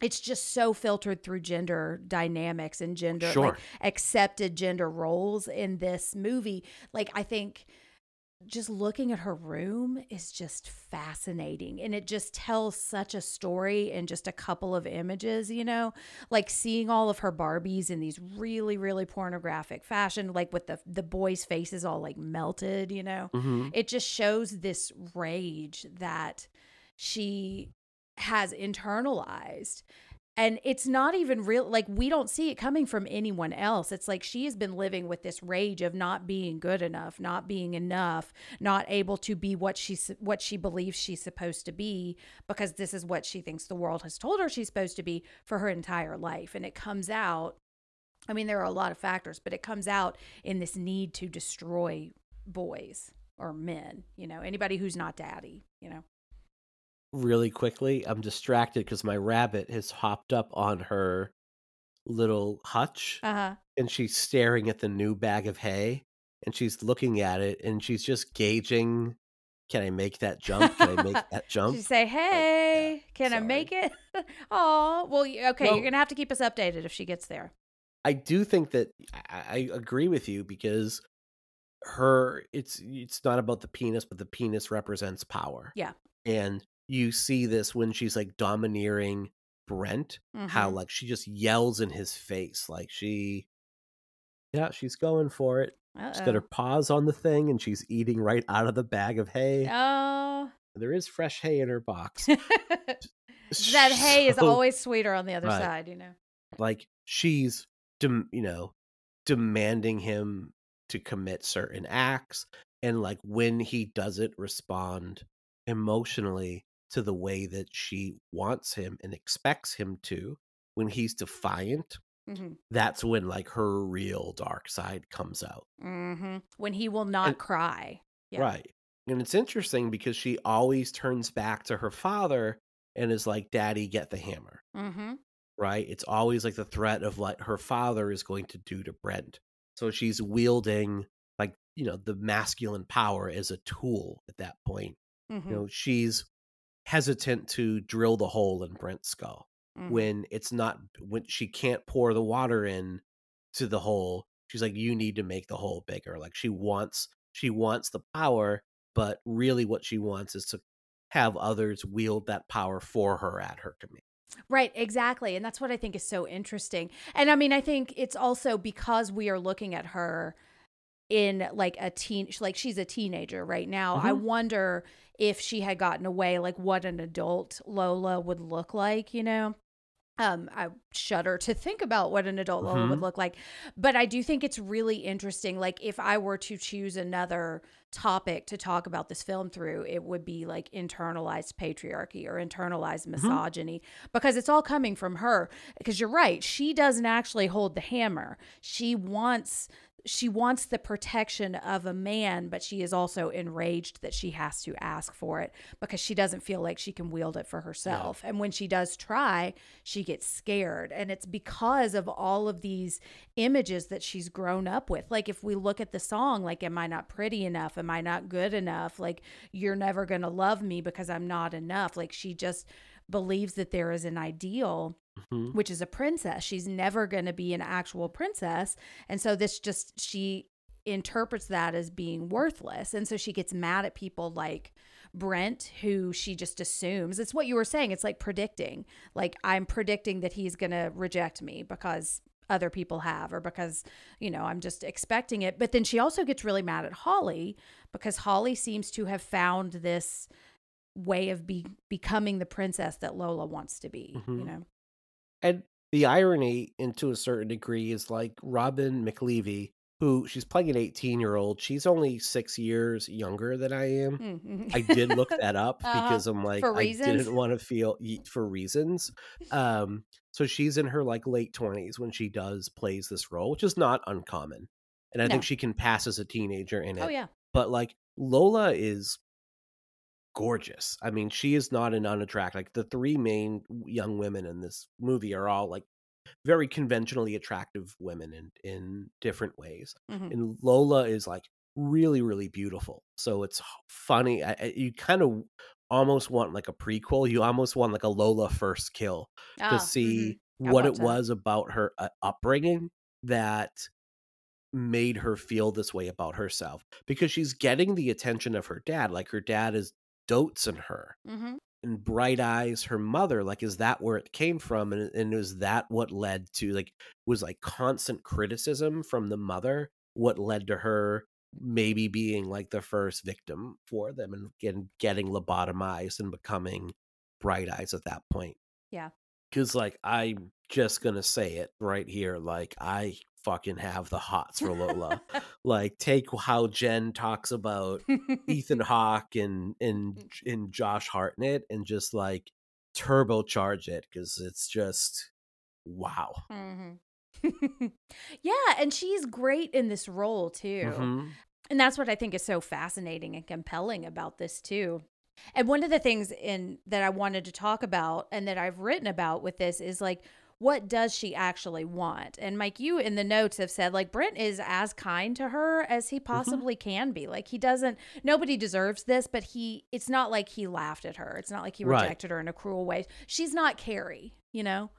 it's just so filtered through gender dynamics and gender Sure. like accepted gender roles in this movie. Like I think just looking at her room is just fascinating. And it just tells such a story in just a couple of images you know? Like seeing all of her barbies in these really really pornographic fashion like with the the boys faces all like melted you know? Mm-hmm. it just shows this rage that she has internalized and it's not even real like we don't see it coming from anyone else. It's like she has been living with this rage of not being good enough not being enough not able to be what she what she believes she's supposed to be because this is what she thinks the world has told her she's supposed to be for her entire life. And it comes out i mean there are a lot of factors but it comes out in this need to destroy boys or men you know anybody who's not daddy you know Really quickly, I'm distracted because my rabbit has hopped up on her little hutch uh-huh and she's staring at the new bag of hay and she's looking at it and she's just gauging can I make that jump? Can I make <laughs> that jump? You say, "Hey, can I make it?" <laughs> oh, well, okay. Well- you're gonna have to keep us updated if she gets there. I do think that I, I agree with you because her it's it's not about the penis, but the penis represents power. Yeah. And you see this when she's like domineering Brent, how Mhm. like she just yells in his face. Like she Yeah, she's going for it. She's got her paws on the thing and she's eating right out of the bag of hay. Oh, There is fresh hay in her box. <laughs> that hay is always sweeter on the other Right. side, you know. like she's dem- you know demanding him to commit certain acts and like when he doesn't respond emotionally to the way that she wants him and expects him to when he's defiant hmm that's when like her real dark side comes out hmm When he will not And- cry. Yeah. right and it's interesting because she always turns back to her father and is like daddy get the hammer hmm right? It's always like the threat of what her father is going to do to Brent. So she's wielding like, you know, the masculine power as a tool at that point. You know, she's hesitant to drill the hole in Brent's skull Mhm. when it's not when she can't pour the water in to the hole. She's like, you need to make the hole bigger. Like she wants she wants the power, but really what she wants is to have others wield that power for her at her command. Right, exactly. And that's what I think is so interesting. And I mean, I think it's also because we are looking at her in like a teen like she's a teenager right now. I Mhm. wonder if she had gotten away like what an adult Lola would look like, you know? Um, I shudder to think about what an adult Lola would Mhm. look like. But I do think it's really interesting. Like, if I were to choose another topic to talk about this film through, it would be like internalized patriarchy or internalized misogyny because it's all coming from her. Because you're right, she doesn't actually hold the hammer. She wants she wants the protection of a man, but she is also enraged that she has to ask for it because she doesn't feel like she can wield it for herself. And when she does try, she gets scared. And it's because of all of these images that she's grown up with. Like if we look at the song, like, Am I not pretty enough? Am I not good enough? Like, you're never going to love me because I'm not enough. Like, she just believes that there is an ideal Mhm. which is a princess. She's never going to be an actual princess. And so this just, she interprets that as being worthless. And so she gets mad at people like Brent, who she just assumes. It's what you were saying. It's like predicting. Like, I'm predicting that he's going to reject me because other people have or because you know i'm just expecting it but then she also gets really mad at holly because holly seems to have found this way of be becoming the princess that lola wants to be you Mhm. know And the irony, and to a certain degree, is like Robin McLeavy, who she's playing an 18 year old. She's only six years younger than I am. Mhm. I did look that <laughs> up Uh-huh. because I'm like, I didn't want to feel for reasons. <laughs> Um, so she's in her like late 20s when she does plays this role, which is not uncommon. And I No. think she can pass as a teenager in it. oh yeah But like Lola is gorgeous. I mean, she is not an unattractive. Like the three main young women in this movie are all like very conventionally attractive women in in different ways. Mhm. And Lola is like really really beautiful. So it's funny. I, I- you kind of almost want like a prequel. You almost want like a Lola first kill Ah, to mhm. see I'd what it that. was about her uh, upbringing that made her feel this way about herself because she's getting the attention of her dad like her dad is dotes in her Mhm. and bright eyes her mother like is that where it came from and, and is that what led to like was like constant criticism from the mother what led to her maybe being like the first victim for them and getting, getting lobotomized and becoming bright eyes at that point Yeah. because like i'm just gonna say it right here like i fucking have the hots for lola <laughs> like take how jen talks about <laughs> ethan hawke and and and josh hartnett and just like turbocharge it because it's just wow Mhm. <laughs> yeah, and she's great in this role too. Mhm. And that's what I think is so fascinating and compelling about this too. And one of the things in that I wanted to talk about and that I've written about with this is like what does she actually want? And Mike, you in the notes have said like Brent is as kind to her as he mm-hmm. possibly can be. Like he doesn't nobody deserves this, but he it's not like he laughed at her. It's not like he Right. rejected her in a cruel way. She's not Carrie, you know?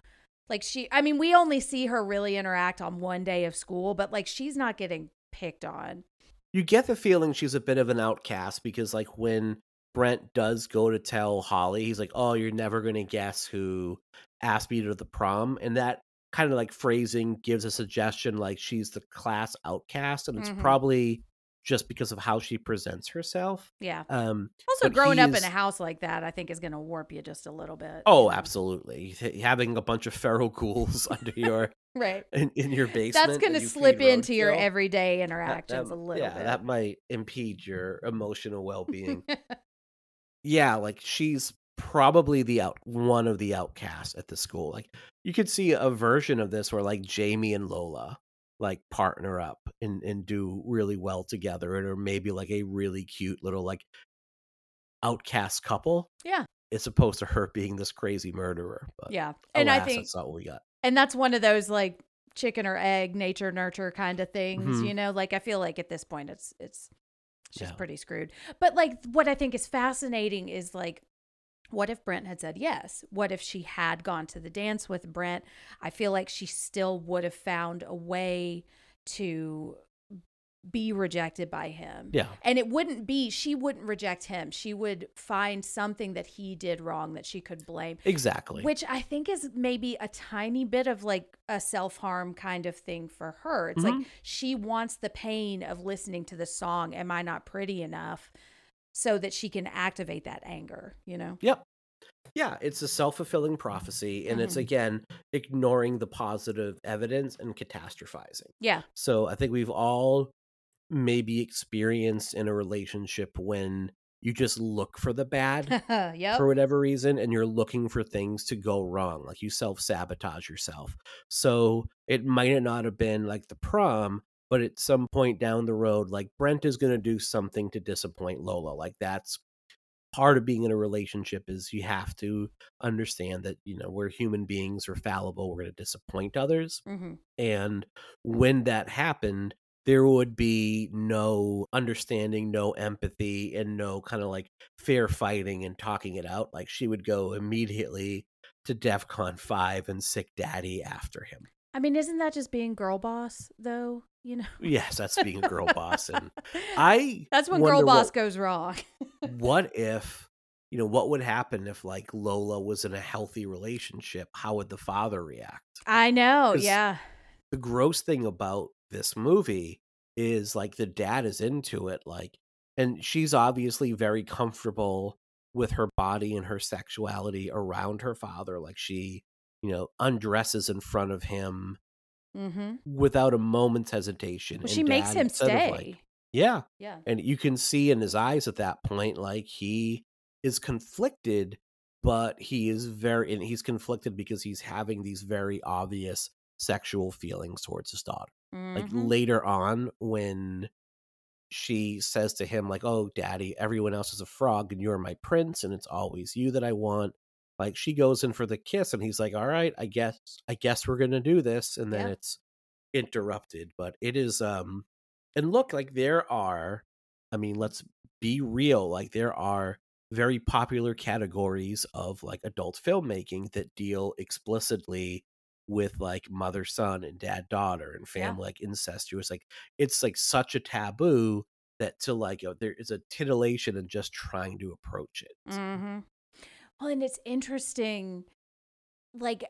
Like she I mean, we only see her really interact on one day of school, but like she's not getting picked on. you get the feeling she's a bit of an outcast because like when Brent does go to tell Holly, he's like, "Oh, you're never going to guess who asked me to the prom." And that kind of like phrasing gives a suggestion like she's the class outcast and it's Mhm. probably just because of how she presents herself. Yeah. Um Also, growing up in a house like that, I think is going to warp you just a little bit. oh, absolutely. Having a bunch of feral <laughs> ghouls under your <laughs> Right. in, in your basement That's going to slip into your everyday that- interactions that- a little yeah, bit. that might impede your emotional well-being. <laughs> yeah, like she's probably the out one of the outcasts at the school. Like you could see a version of this where like Jamie and Lola like partner up and and do really well together, and or maybe like a really cute little like outcast couple. Yeah. as opposed to her being this crazy murderer. But yeah. And I think that's not what we got. and that's one of those like chicken or egg nature nurture kind of things Mhm. you know like i feel like at this point it's it's she's Yeah. pretty screwed but like what i think is fascinating is like what if Brent had said yes? What if she had gone to the dance with Brent? I feel like she still would have found a way to be rejected by him. Yeah. And it wouldn't be, she wouldn't reject him. She would find something that he did wrong that she could blame. Exactly. Which I think is maybe a tiny bit of like a self harm kind of thing for her. It's like Mhm. she wants the pain of listening to the song, Am I Not Pretty Enough? so that she can activate that anger, you know? Yep. Yeah, it's a self fulfilling prophecy, and it's Mhm. again ignoring the positive evidence and catastrophizing. Yeah. So I think we've all maybe experienced in a relationship when you just look for the bad yep. <laughs> for whatever reason and you're looking for things to go wrong like you self-sabotage yourself so it might not have been like the prom but at some point down the road like brent is going to do something to disappoint lola like that's part of being in a relationship is you have to understand that you know we're human beings we're fallible we're going to disappoint others mm-hmm. and when that happened, there would be no understanding, no empathy, and no kind of like fair fighting and talking it out. Like she would go immediately to DEF CON 5 and sic daddy after him. I mean, isn't that just being girl boss, though? You know? Yes, that's being a girl boss. And <laughs> I That's when girl boss what- goes wrong. what <laughs> if you know what would happen if like Lola was in a healthy relationship? How would the father react? I know. Yeah. the gross thing about this movie is like the dad is into it like and she's obviously very comfortable with her body and her sexuality around her father like she you know undresses in front of him mm-hmm. without a moment's hesitation Well, and she makes him stay. like- yeah yeah. and you can see in his eyes at that point like he is conflicted but he is very and he's conflicted because he's having these very obvious sexual feelings towards his daughter like Mhm. later on when she says to him like oh daddy everyone else is a frog and you're my prince and it's always you that i want like she goes in for the kiss and he's like all right i guess i guess we're gonna do this and then Yeah. it's interrupted but it is um and look like there are i mean let's be real like there are very popular categories of like adult filmmaking that deal explicitly with like mother son and dad daughter and Yeah. family like incestuous like it's like such a taboo that to like you know, there is a titillation in just trying to approach it mm-hmm. Well, and it's interesting. Like,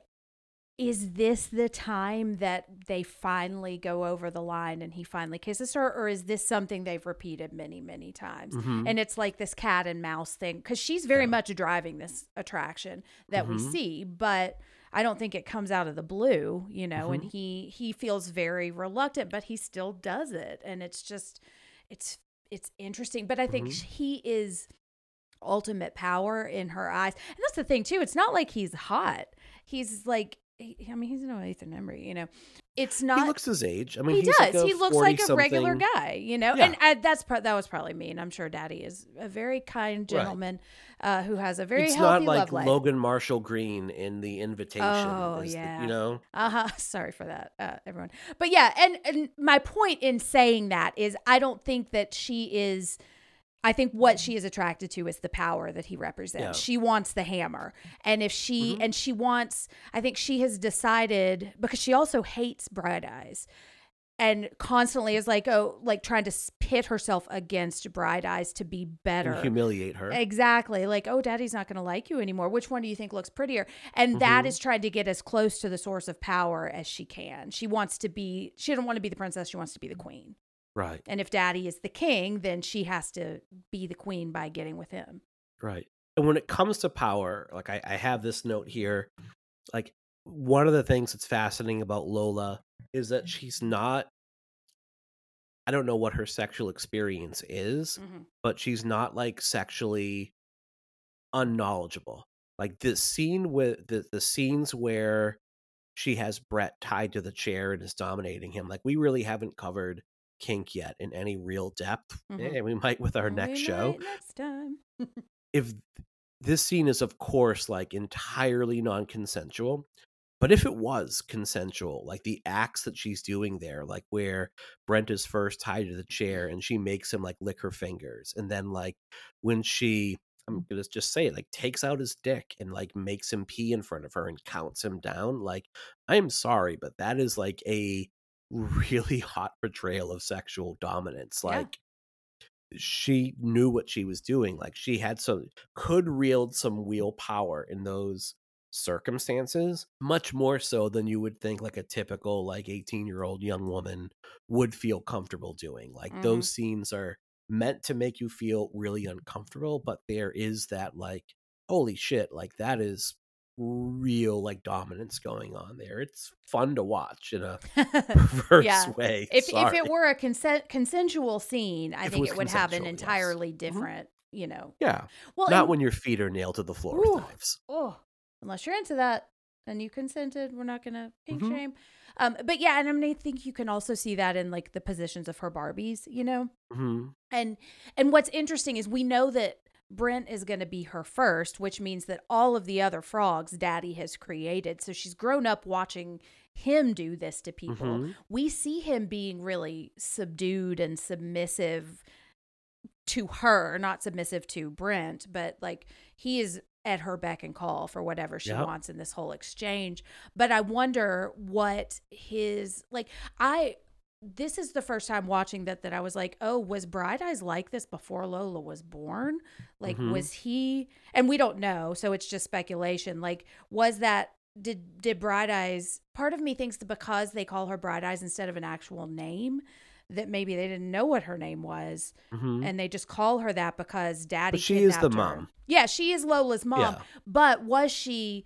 is this the time that they finally go over the line and he finally kisses her, or is this something they've repeated many, many times? Mhm. And it's like this cat and mouse thing because she's very Yeah. much driving this attraction that we Mhm. see, but. I don't think it comes out of the blue, you know, and Mhm. he he feels very reluctant, but he still does it, and it's just it's it's interesting. But I think Mhm. he is ultimate power in her eyes. And that's the thing too. It's not like he's hot. He's like I mean, he's no Ethan Embry, you know. It's not. he looks his age. I mean, he he's does. Like he looks like a regular guy, you know. Yeah. And I, that's pro- that was probably mean. I'm sure Daddy is a very kind Right. gentleman uh, who has a very it's healthy not like love life. Logan Marshall Green in the Invitation. Oh, is the- yeah. you know. Uh huh. <laughs> Sorry for that, uh, everyone. But yeah, and and my point in saying that is, I don't think that she is. I think what she is attracted to is the power that he represents. Yeah. She wants the hammer, and if she Mhm. and she wants, I think she has decided because she also hates Bright Eyes, and constantly is like, oh, like trying to pit herself against Bright Eyes to be better. And humiliate her. Exactly. Like, oh, daddy's not going to like you anymore. Which one do you think looks prettier? And that Mhm. is trying to get as close to the source of power as she can. She wants to be, she doesn't want to be the princess. She wants to be the queen. Right. And if daddy is the king, then she has to be the queen by getting with him. Right. And when it comes to power, like I, I have this note here, like one of the things that's fascinating about Lola is that she's not I don't know what her sexual experience is, Mhm. but she's not like sexually unknowledgeable. Like this scene with the the scenes where she has Brent tied to the chair and is dominating him. Like we really haven't covered kink yet in any real depth. Mhm. Eh, we might with our We next show Next time. <laughs> if this scene is of course like entirely non-consensual but if it was consensual like the acts that she's doing there like where brent is first tied to the chair and she makes him like lick her fingers and then like when she i'm gonna just say it like takes out his dick and like makes him pee in front of her and counts him down like i'm sorry but that is like a really hot portrayal of sexual dominance Yeah. like she knew what she was doing. Like she had some could wield some wheel power in those circumstances, much more so than you would think like a typical like 18 year old young woman would feel comfortable doing. Like Mhm. those scenes are meant to make you feel really uncomfortable, but there is that like, holy shit, like that is real like dominance going on there. It's fun to watch in a <laughs> perverse Yeah. way. if, if it were a consent, consensual scene, I If think was it would have an consensual, yes. entirely Mhm. different, you know. yeah, Well, not and- when your feet are nailed to the floor Ooh. with knives. oh, unless you're into that and you consented, we're not gonna kink Mhm. shame. Um, but yeah, and I mean, I think you can also see that in like the positions of her Barbies, you know. hmm And and what's interesting is we know that Brent is going to be her first, which means that all of the other frogs Daddy has created. So she's grown up watching him do this to people. Mhm. We see him being really subdued and submissive to her, not submissive to Brent, but like he is at her beck and call for whatever she Yep. wants in this whole exchange. But I wonder what his like I this is the first time watching that that I was like, "Oh, was Bright Eyes like this before Lola was born? Like Mhm. was he and we don't know, so it's just speculation. Like was that did did Bright Eyes part of me thinks that because they call her Bright Eyes instead of an actual name that maybe they didn't know what her name was Mhm. and they just call her that because daddy But she is the her. mom. Yeah, she is Lola's mom. Yeah. But was she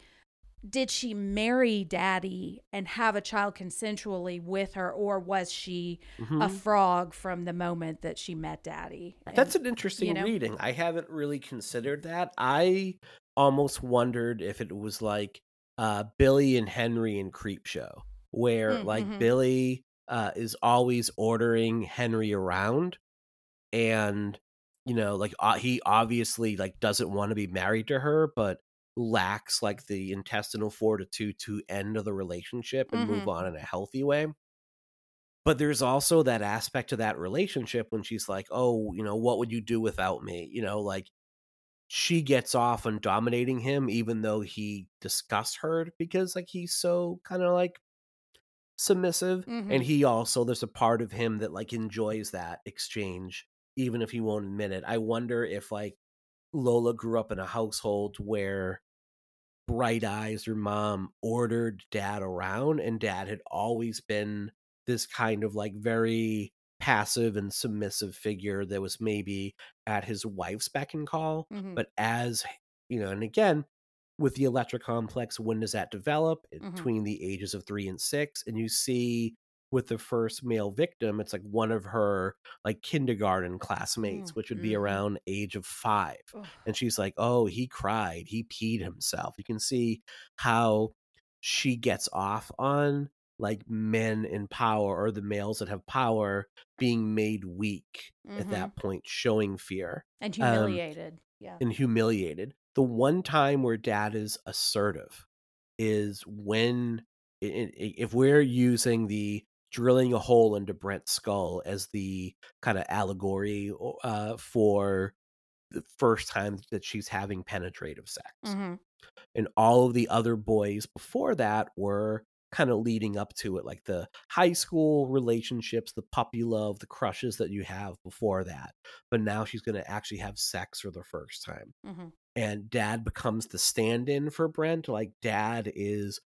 did she marry daddy and have a child consensually with her or was she a Mhm. frog from the moment that she met daddy? And- That's an interesting know? reading. I haven't really considered that. I almost wondered if it was like uh, Billie and Henry in Creepshow, where Mm, like mhm. Billie uh, is always ordering Henry around, and you know, like uh, he obviously like doesn't want to be married to her, but lacks like the intestinal fortitude to end of the relationship and move Mhm. on in a healthy way. But there's also that aspect to that relationship when she's like, "Oh, you know, what would you do without me?" You know, like she gets off on dominating him even though he disgusts her because like he's so kind of like submissive Mhm. and he also there's a part of him that like enjoys that exchange even if he won't admit it. I wonder if like Lola grew up in a household where bright eyes her mom ordered dad around and dad had always been this kind of like very passive and submissive figure that was maybe at his wife's beck and call Mhm. but as you know and again with the electra complex when does that develop Mhm. between the ages of three and six and you see with the first male victim it's like one of her like kindergarten classmates Mm, which would be mhm. around age of five Ugh. and she's like oh he cried he peed himself you can see how she gets off on like men in power or the males that have power being made weak at Mhm. that point, showing fear and um, humiliated. yeah. and humiliated. The one time where dad is assertive is when if we're using the drilling a hole into Brent's skull as the kind of allegory uh, for the first time that she's having penetrative sex. Mhm. And all of the other boys before that were kind of leading up to it, like the high school relationships, the puppy love, the crushes that you have before that. But now she's going to actually have sex for the first time Mm-hmm. and dad becomes the stand-in for Brent. Like dad is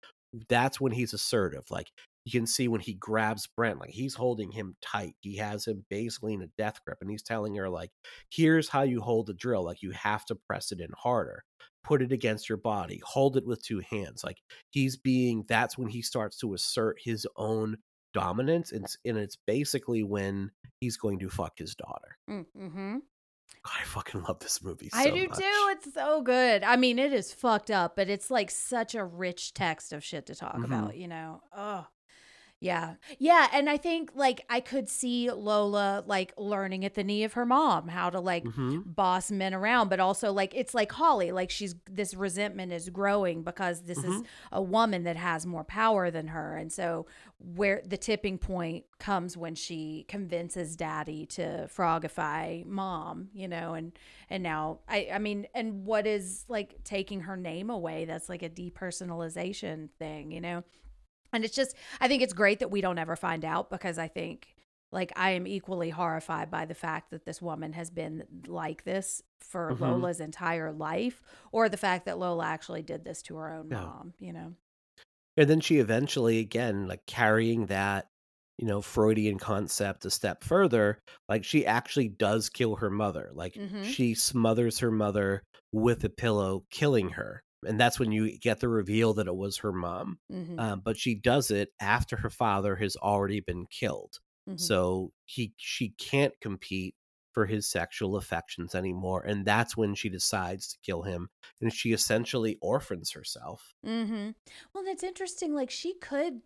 that's when he's assertive. Like you can see when he grabs Brent, like he's holding him tight. He has him basically in a death grip, and he's telling her, like, here's how you hold the drill. Like you have to press it in harder. Put it against your body. Hold it with two hands. Like he's being that's when he starts to assert his own dominance. And, it's- and it's basically when he's going to fuck his daughter. Mm-hmm. God, I fucking love this movie. I do much. too. It's so good. I mean, it is fucked up, but it's like such a rich text of shit to talk Mhm. about, you know? Oh, yeah. Yeah. And I think like I could see Lola like learning at the knee of her mom how to like Mhm. boss men around, but also like it's like Holly, like she's this resentment is growing because this is Mhm. a woman that has more power than her. And so where the tipping point comes when she convinces daddy to frogify mom, you know, and and now I I mean, and what is like taking her name away? That's like a depersonalization thing, you know? And it's just I think it's great that we don't ever find out because I think like I am equally horrified by the fact that this woman has been like this for Mhm. Lola's entire life or the fact that Lola actually did this to her own Yeah. mom, you know. And then she eventually, again, like carrying that, you know, Freudian concept a step further, like she actually does kill her mother. Like Mhm. she smothers her mother with a pillow, killing her. And that's when you get the reveal that it was her mom. Mhm. Um, but she does it after her father has already been killed. Mhm. So he she can't compete for his sexual affections anymore. And that's when she decides to kill him. And she essentially orphans herself. Mm-hmm. Well, that's interesting. Like she could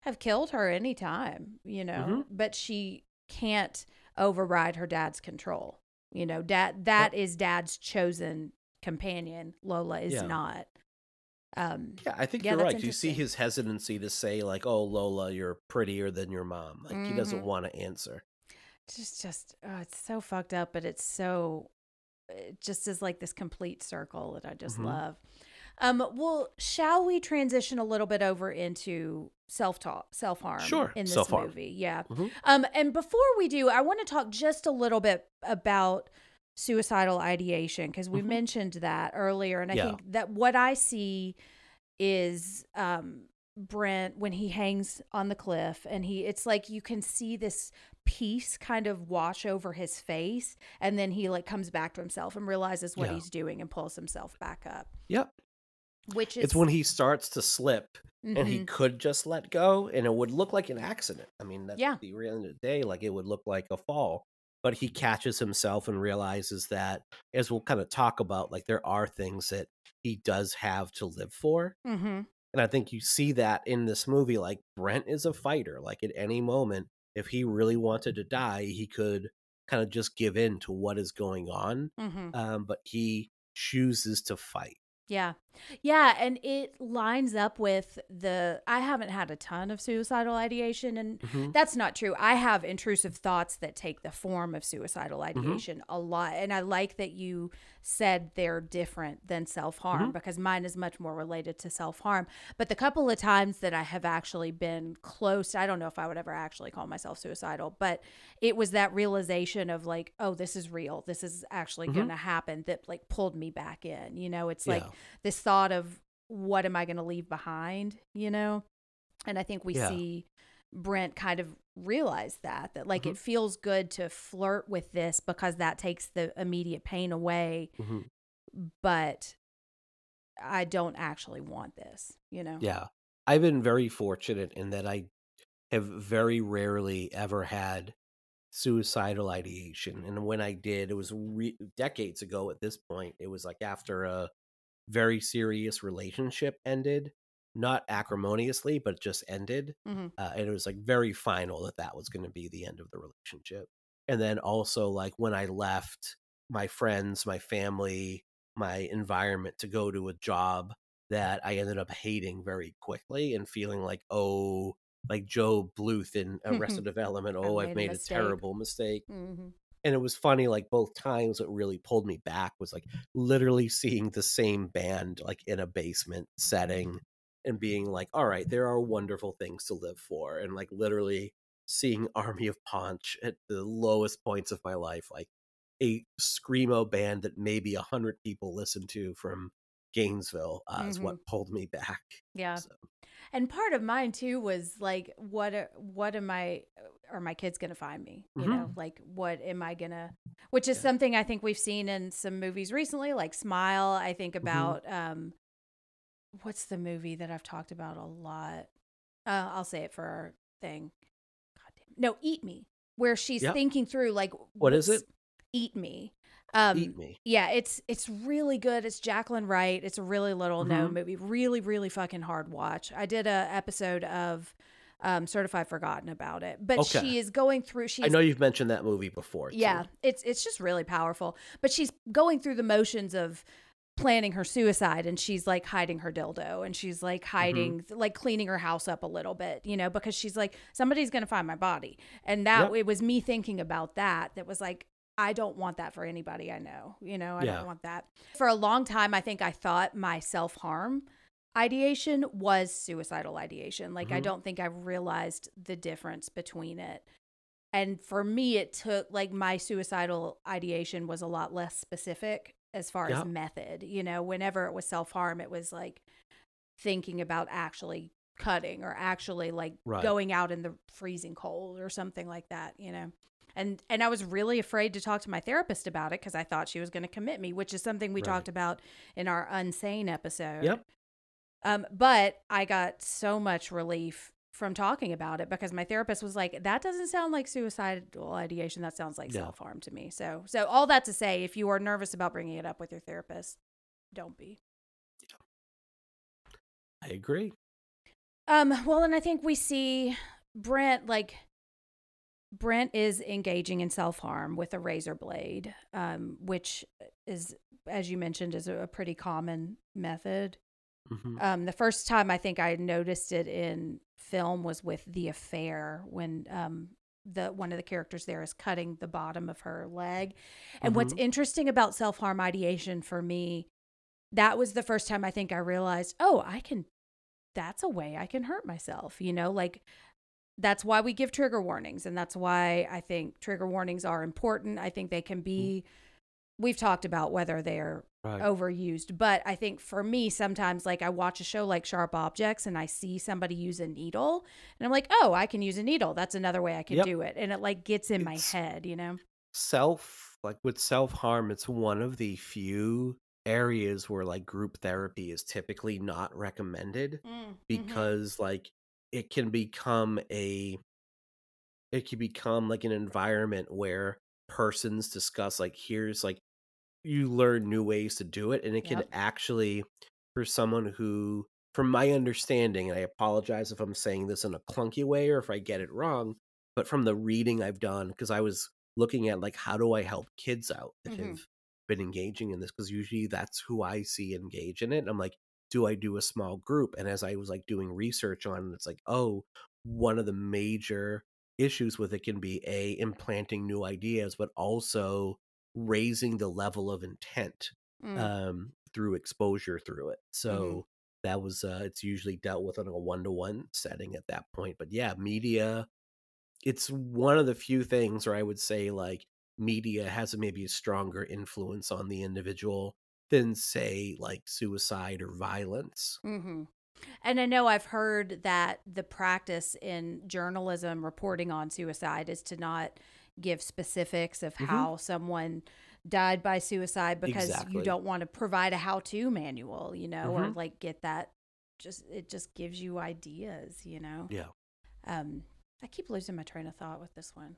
have killed her anytime, you know, Mhm. but she can't override her dad's control. You know, dad that is dad's chosen companion. Lola is Yeah. not. Um Yeah, I think Yeah, you're right. You see his hesitancy to say like, "Oh, Lola, you're prettier than your mom." Like he doesn't Mhm. want to answer. just just oh, it's so fucked up, but it's so it just is like this complete circle that I just Mhm. love. Um, well, shall we transition a little bit over into self talk, self harm Sure, in this self-harm. movie? Yeah. Mhm. Um, and before we do, I want to talk just a little bit about suicidal ideation because we Mhm. mentioned that earlier, and I Yeah. think that what I see is um Brent when he hangs on the cliff and he it's like you can see this peace kind of wash over his face and then he like comes back to himself and realizes what Yeah. he's doing and pulls himself back up Yep. which is It's when he starts to slip and he Mhm. could just let go and it would look like an accident. I mean, that's Yeah. the end of the day. Like it would look like a fall. But he catches himself and realizes that, as we'll kind of talk about, like there are things that he does have to live for. Mhm. And I think you see that in this movie. Like Brent is a fighter. Like at any moment, if he really wanted to die, he could kind of just give in to what is going on. Mhm. Um, but he chooses to fight. Yeah. Yeah. And it lines up with the. I haven't had a ton of suicidal ideation, and Mhm. that's not true. I have intrusive thoughts that take the form of suicidal ideation a lot. And I like that you said they're different than self harm Mhm. because mine is much more related to self harm. But the couple of times that I have actually been close, I don't know if I would ever actually call myself suicidal, but it was that realization of like, oh, this is real. This is actually Mhm. going to happen that like pulled me back in. You know, it's like Yeah. this thought of what am I going to leave behind, you know? And I think we Yeah. see Brent kind of realized that that like Mhm. it feels good to flirt with this because that takes the immediate pain away, Mhm. but I don't actually want this, you know. Yeah. I've been very fortunate in that I have very rarely ever had suicidal ideation. And when I did, it was re- decades ago at this point. It was like after a very serious relationship ended not acrimoniously, but just ended. Mhm. Uh, and it was like very final that that was going to be the end of the relationship. And then also, like, when I left my friends, my family, my environment to go to a job that I ended up hating very quickly and feeling like, oh, like GOB Bluth in <laughs> Arrested Development, oh, made a I've made a mistake." terrible mistake Mhm. and it was funny like both times what really pulled me back was like literally seeing the same band like in a basement setting and being like all right there are wonderful things to live for and like literally seeing <laughs> army of Paunch at the lowest points of my life like a screamo band that maybe a hundred people listen to from gainesville uh, is what pulled me back Yeah. So, And part of mine too was like, what are, what am I, are my kids going to find me? You know, like what am I going to, which is Yeah. something I think we've seen in some movies recently, like Smile. I think Mm-hmm. about, um, what's the movie that I've talked about a lot? Uh, I'll say it for our thing. God damn. No, Eat Me, where she's Yep. thinking through like, What is it? Eat Me. Um, eat me yeah, it's it's really good. It's Jacqueline Wright. It's a really little known Mhm. movie. Really, really fucking hard watch. I did a episode of um, Certified Forgotten about it, but Okay. she is going through. She's i know you've mentioned that movie before too. yeah, it's it's just really powerful. But she's going through the motions of planning her suicide and she's like hiding her dildo and she's like Mm-hmm. hiding like cleaning her house up a little bit, you know, because she's like somebody's to find my body. And that Yep. it was me thinking about that that was like I don't want that for anybody I know. You know, I Yeah. don't want that. For a long time I think I thought my self-harm ideation was suicidal ideation. Like I Mhm. don't think I realized the difference between it and for me it took like my suicidal ideation was a lot less specific as far Yeah. as method you know whenever it was self-harm it was like thinking about actually cutting or actually like Right. going out in the freezing cold or something like that you know and and I was really afraid to talk to my therapist about it because I thought she was going to commit me, which is something we Right. talked about in our unsane episode. Yep. Um, but I got so much relief from talking about it because my therapist was like, "That doesn't sound like suicidal ideation. That sounds like Yeah. self harm to me." So, so all that to say, if you are nervous about bringing it up with your therapist, don't be. i agree Um, well, and I think we see Brent like Brent is engaging in self harm with a razor blade, um, which is, as you mentioned, is a pretty common method. Mhm. Um, the first time I think I noticed it in film was with The Affair when um, the one of the characters there is cutting the bottom of her leg. And what's Mhm. interesting about self harm ideation for me, that was the first time I think I realized, oh, I can. That's a way I can hurt myself. You know, like that's why we give trigger warnings, and that's why I think trigger warnings are important. I think they can be. We've talked about whether they're right overused. But I think for me, sometimes like I watch a show like Sharp Objects and I see somebody use a needle and I'm like, oh, I can use a needle. That's another way I can Yep. do it. And it like gets in my head, you know? self like with self harm it's one of the few areas where like group therapy is typically not recommended Mm-hmm. because like it can become a it can become like an environment where persons discuss like here's like you learn new ways to do it and it can Yep. actually for someone who from my understanding and i apologize if i'm saying this in a clunky way or if i get it wrong but from the reading i've done because i was looking at like how do i help kids out that Mhm. have been engaging in this because usually that's who i see engage in it and i'm like do i do a small group and as i was like doing research on it it's like oh one of the major issues with it can be a implanting new ideas but also raising the level of intent Mm. um through exposure through it. So that was uh it's usually dealt with on a one-to-one setting at that point but yeah media it's one of the few things where i would say like media has maybe a stronger influence on the individual than say like suicide or violence. Hmm And I know I've heard that the practice in journalism reporting on suicide is to not give specifics of Mhm. how someone died by suicide because you don't want to provide a how-to manual, you know, or Mhm. like get that just it just gives you ideas, you know. yeah Um I keep losing my train of thought with this one.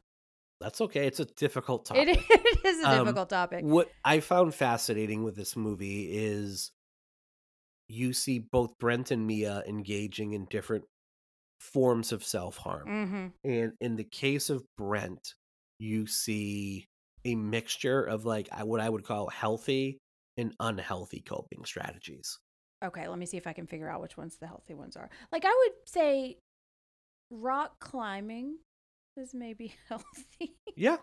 that's okay it's a difficult topic It, <laughs> it is a Um, difficult topic. What I found fascinating with this movie is you see both Brent and Mia engaging in different forms of self harm. Mm-hmm. And in the case of Brent, you see a mixture of like what I would call healthy and unhealthy coping strategies. Okay, let me see if I can figure out which ones the healthy ones are. Like I would say rock climbing is maybe <laughs> healthy. Yeah.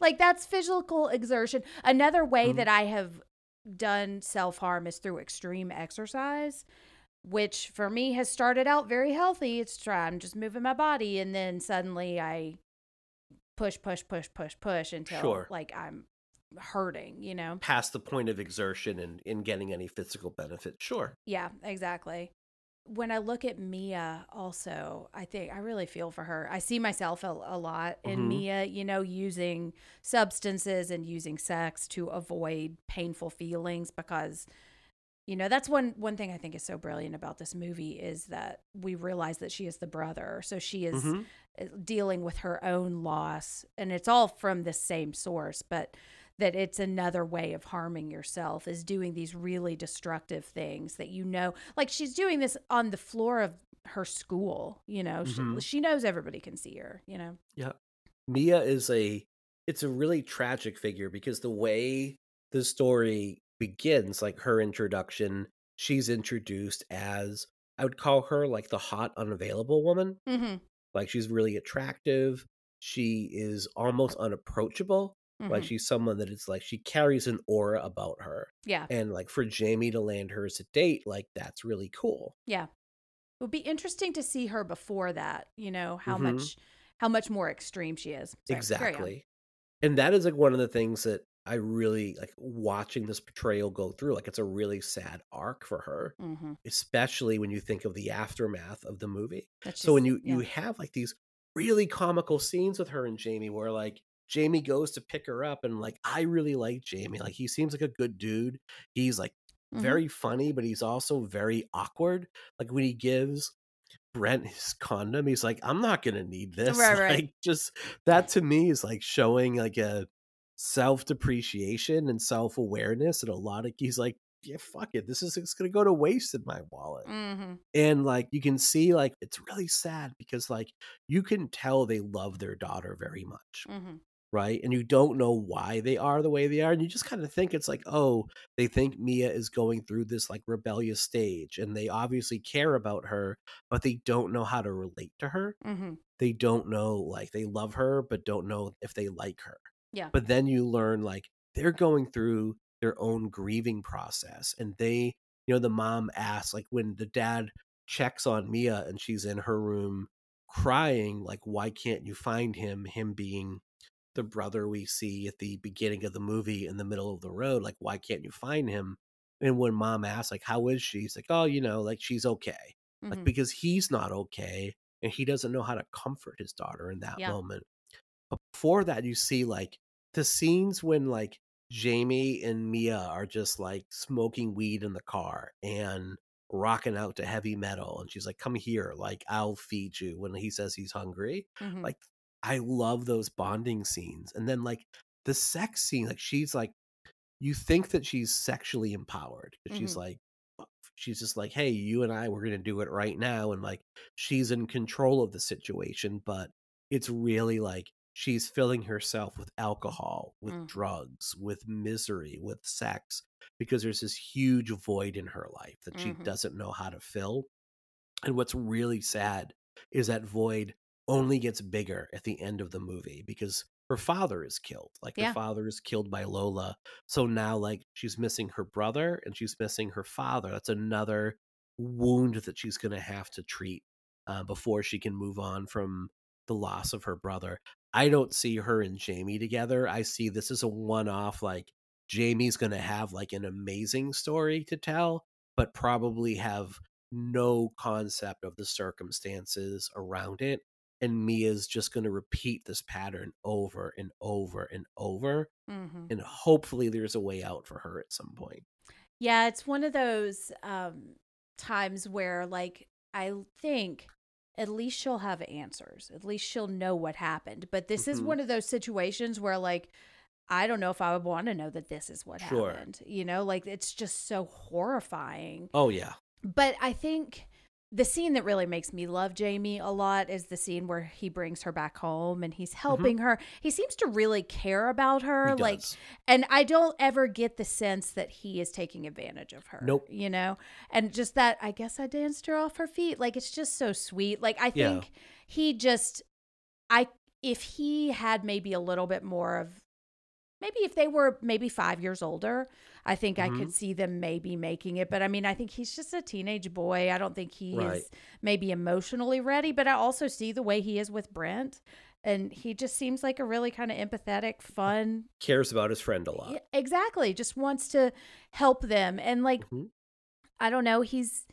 like that's physical exertion. Another way Mhm. that I have done self-harm is through extreme exercise, which for me has started out very healthy. It's try I'm just moving my body and then suddenly I push push push push push until Sure. like I'm hurting, you know. Past the point of exertion and in getting any physical benefit. Sure. Yeah, exactly. When I look at Mia, also, I think I really feel for her. I see myself a, a lot in Mhm. Mia, you know, using substances and using sex to avoid painful feelings because, you know, that's one one thing I think is so brilliant about this movie is that we realize that she is the brother, so she is Mhm. Uh, dealing with her own loss, and it's all from the same source, but that it's another way of harming yourself is doing these really destructive things that you know like she's doing this on the floor of her school you know Mhm. she, she knows everybody can see her you know Yeah. Mia is a it's a really tragic figure because the way the story begins, like her introduction, she's introduced as I would call her like the hot unavailable woman. mm-hmm. Like she's really attractive. She is almost unapproachable. Like she's someone that it's like she carries an aura about her. yeah And like for Jamie to land her as a date, like that's really cool. yeah it would be interesting to see her before that you know how Mhm. much how much more extreme she is Sorry, exactly. And that is like one of the things that I really like watching this portrayal go through. Like it's a really sad arc for her, Mhm. especially when you think of the aftermath of the movie. That's so when just- you you yeah. have like these really comical scenes with her and Jamie where like Jamie goes to pick her up and like I really like Jamie. Like he seems like a good dude. He's like Mhm. very funny, but he's also very awkward. Like when he gives Brent his condom, he's like, I'm not gonna need <laughs> this. Right, <laughs> right. Like just that to me is like showing like a self depreciation and self awareness and a lot of he's like, yeah, fuck it. This is it's gonna go to waste in my wallet Mhm. and like you can see like it's really sad because like you can tell they love their daughter very much Mhm. right and you don't know why they are the way they are and you just kind of think it's like oh they think mia is going through this like rebellious stage and they obviously care about her but they don't know how to relate to her Mhm. they don't know like they love her but don't know if they like her Yeah. but then you learn like they're going through their own grieving process and they you know the mom asks like when the dad checks on mia and she's in her room crying like why can't you find him him being the brother we see at the beginning of the movie in the middle of the road like why can't you find him and when mom asks like how is she he's like oh you know like she's okay like Mhm. because he's not okay and he doesn't know how to comfort his daughter in that Yeah. moment but before that you see like the scenes when like jamie and mia are just like smoking weed in the car and rocking out to heavy metal and she's like come here like i'll feed you when he says he's hungry Mhm. like i love those bonding scenes and then like the sex scene like she's like you think that she's sexually empowered 'cause she's like uh, she's just like hey you and i we're gonna do it right now and like she's in control of the situation but it's really like she's filling herself with alcohol with Mm. drugs with misery with sex because there's this huge void in her life that she Mhm. doesn't know how to fill and what's really sad is that void only gets bigger at the end of the movie because her father is killed. Like Yeah. her father is killed by Lola. So now like she's missing her brother and she's missing her father. That's another wound that she's going to have to treat uh, before she can move on from the loss of her brother. I don't see her and Jamie together. I see this as a one off like Jamie's going to have like an amazing story to tell, but probably have no concept of the circumstances around it. And Mia's just going to repeat this pattern over and over and over. Mm-hmm. And hopefully there's a way out for her at some point. Yeah, it's one of those um times where like I think at least she'll have answers. At least she'll know what happened. But this is Mhm. one of those situations where like I don't know if I would want to know that this is what Sure. happened. You know, like it's just so horrifying. Oh yeah. But I think the scene that really makes me love Jamie a lot is the scene where he brings her back home and he's helping her. He seems to really care about her. Mm-hmm. He like does. and I don't ever get the sense that he is taking advantage of her. Nope. You know? And just that I guess I danced her off her feet. Like it's just so sweet. Like I Yeah. think he just I if he had maybe a little bit more of maybe if they were maybe five years older, I think I Mhm. could see them maybe making it. But I mean, I think he's just a teenage boy. I don't think he Right. is maybe emotionally ready, but I also see the way he is with Brent. And he just seems like a really kind of empathetic, fun. Cares about his friend a lot. Exactly. Just wants to help them. And like, Mhm. I don't know, he's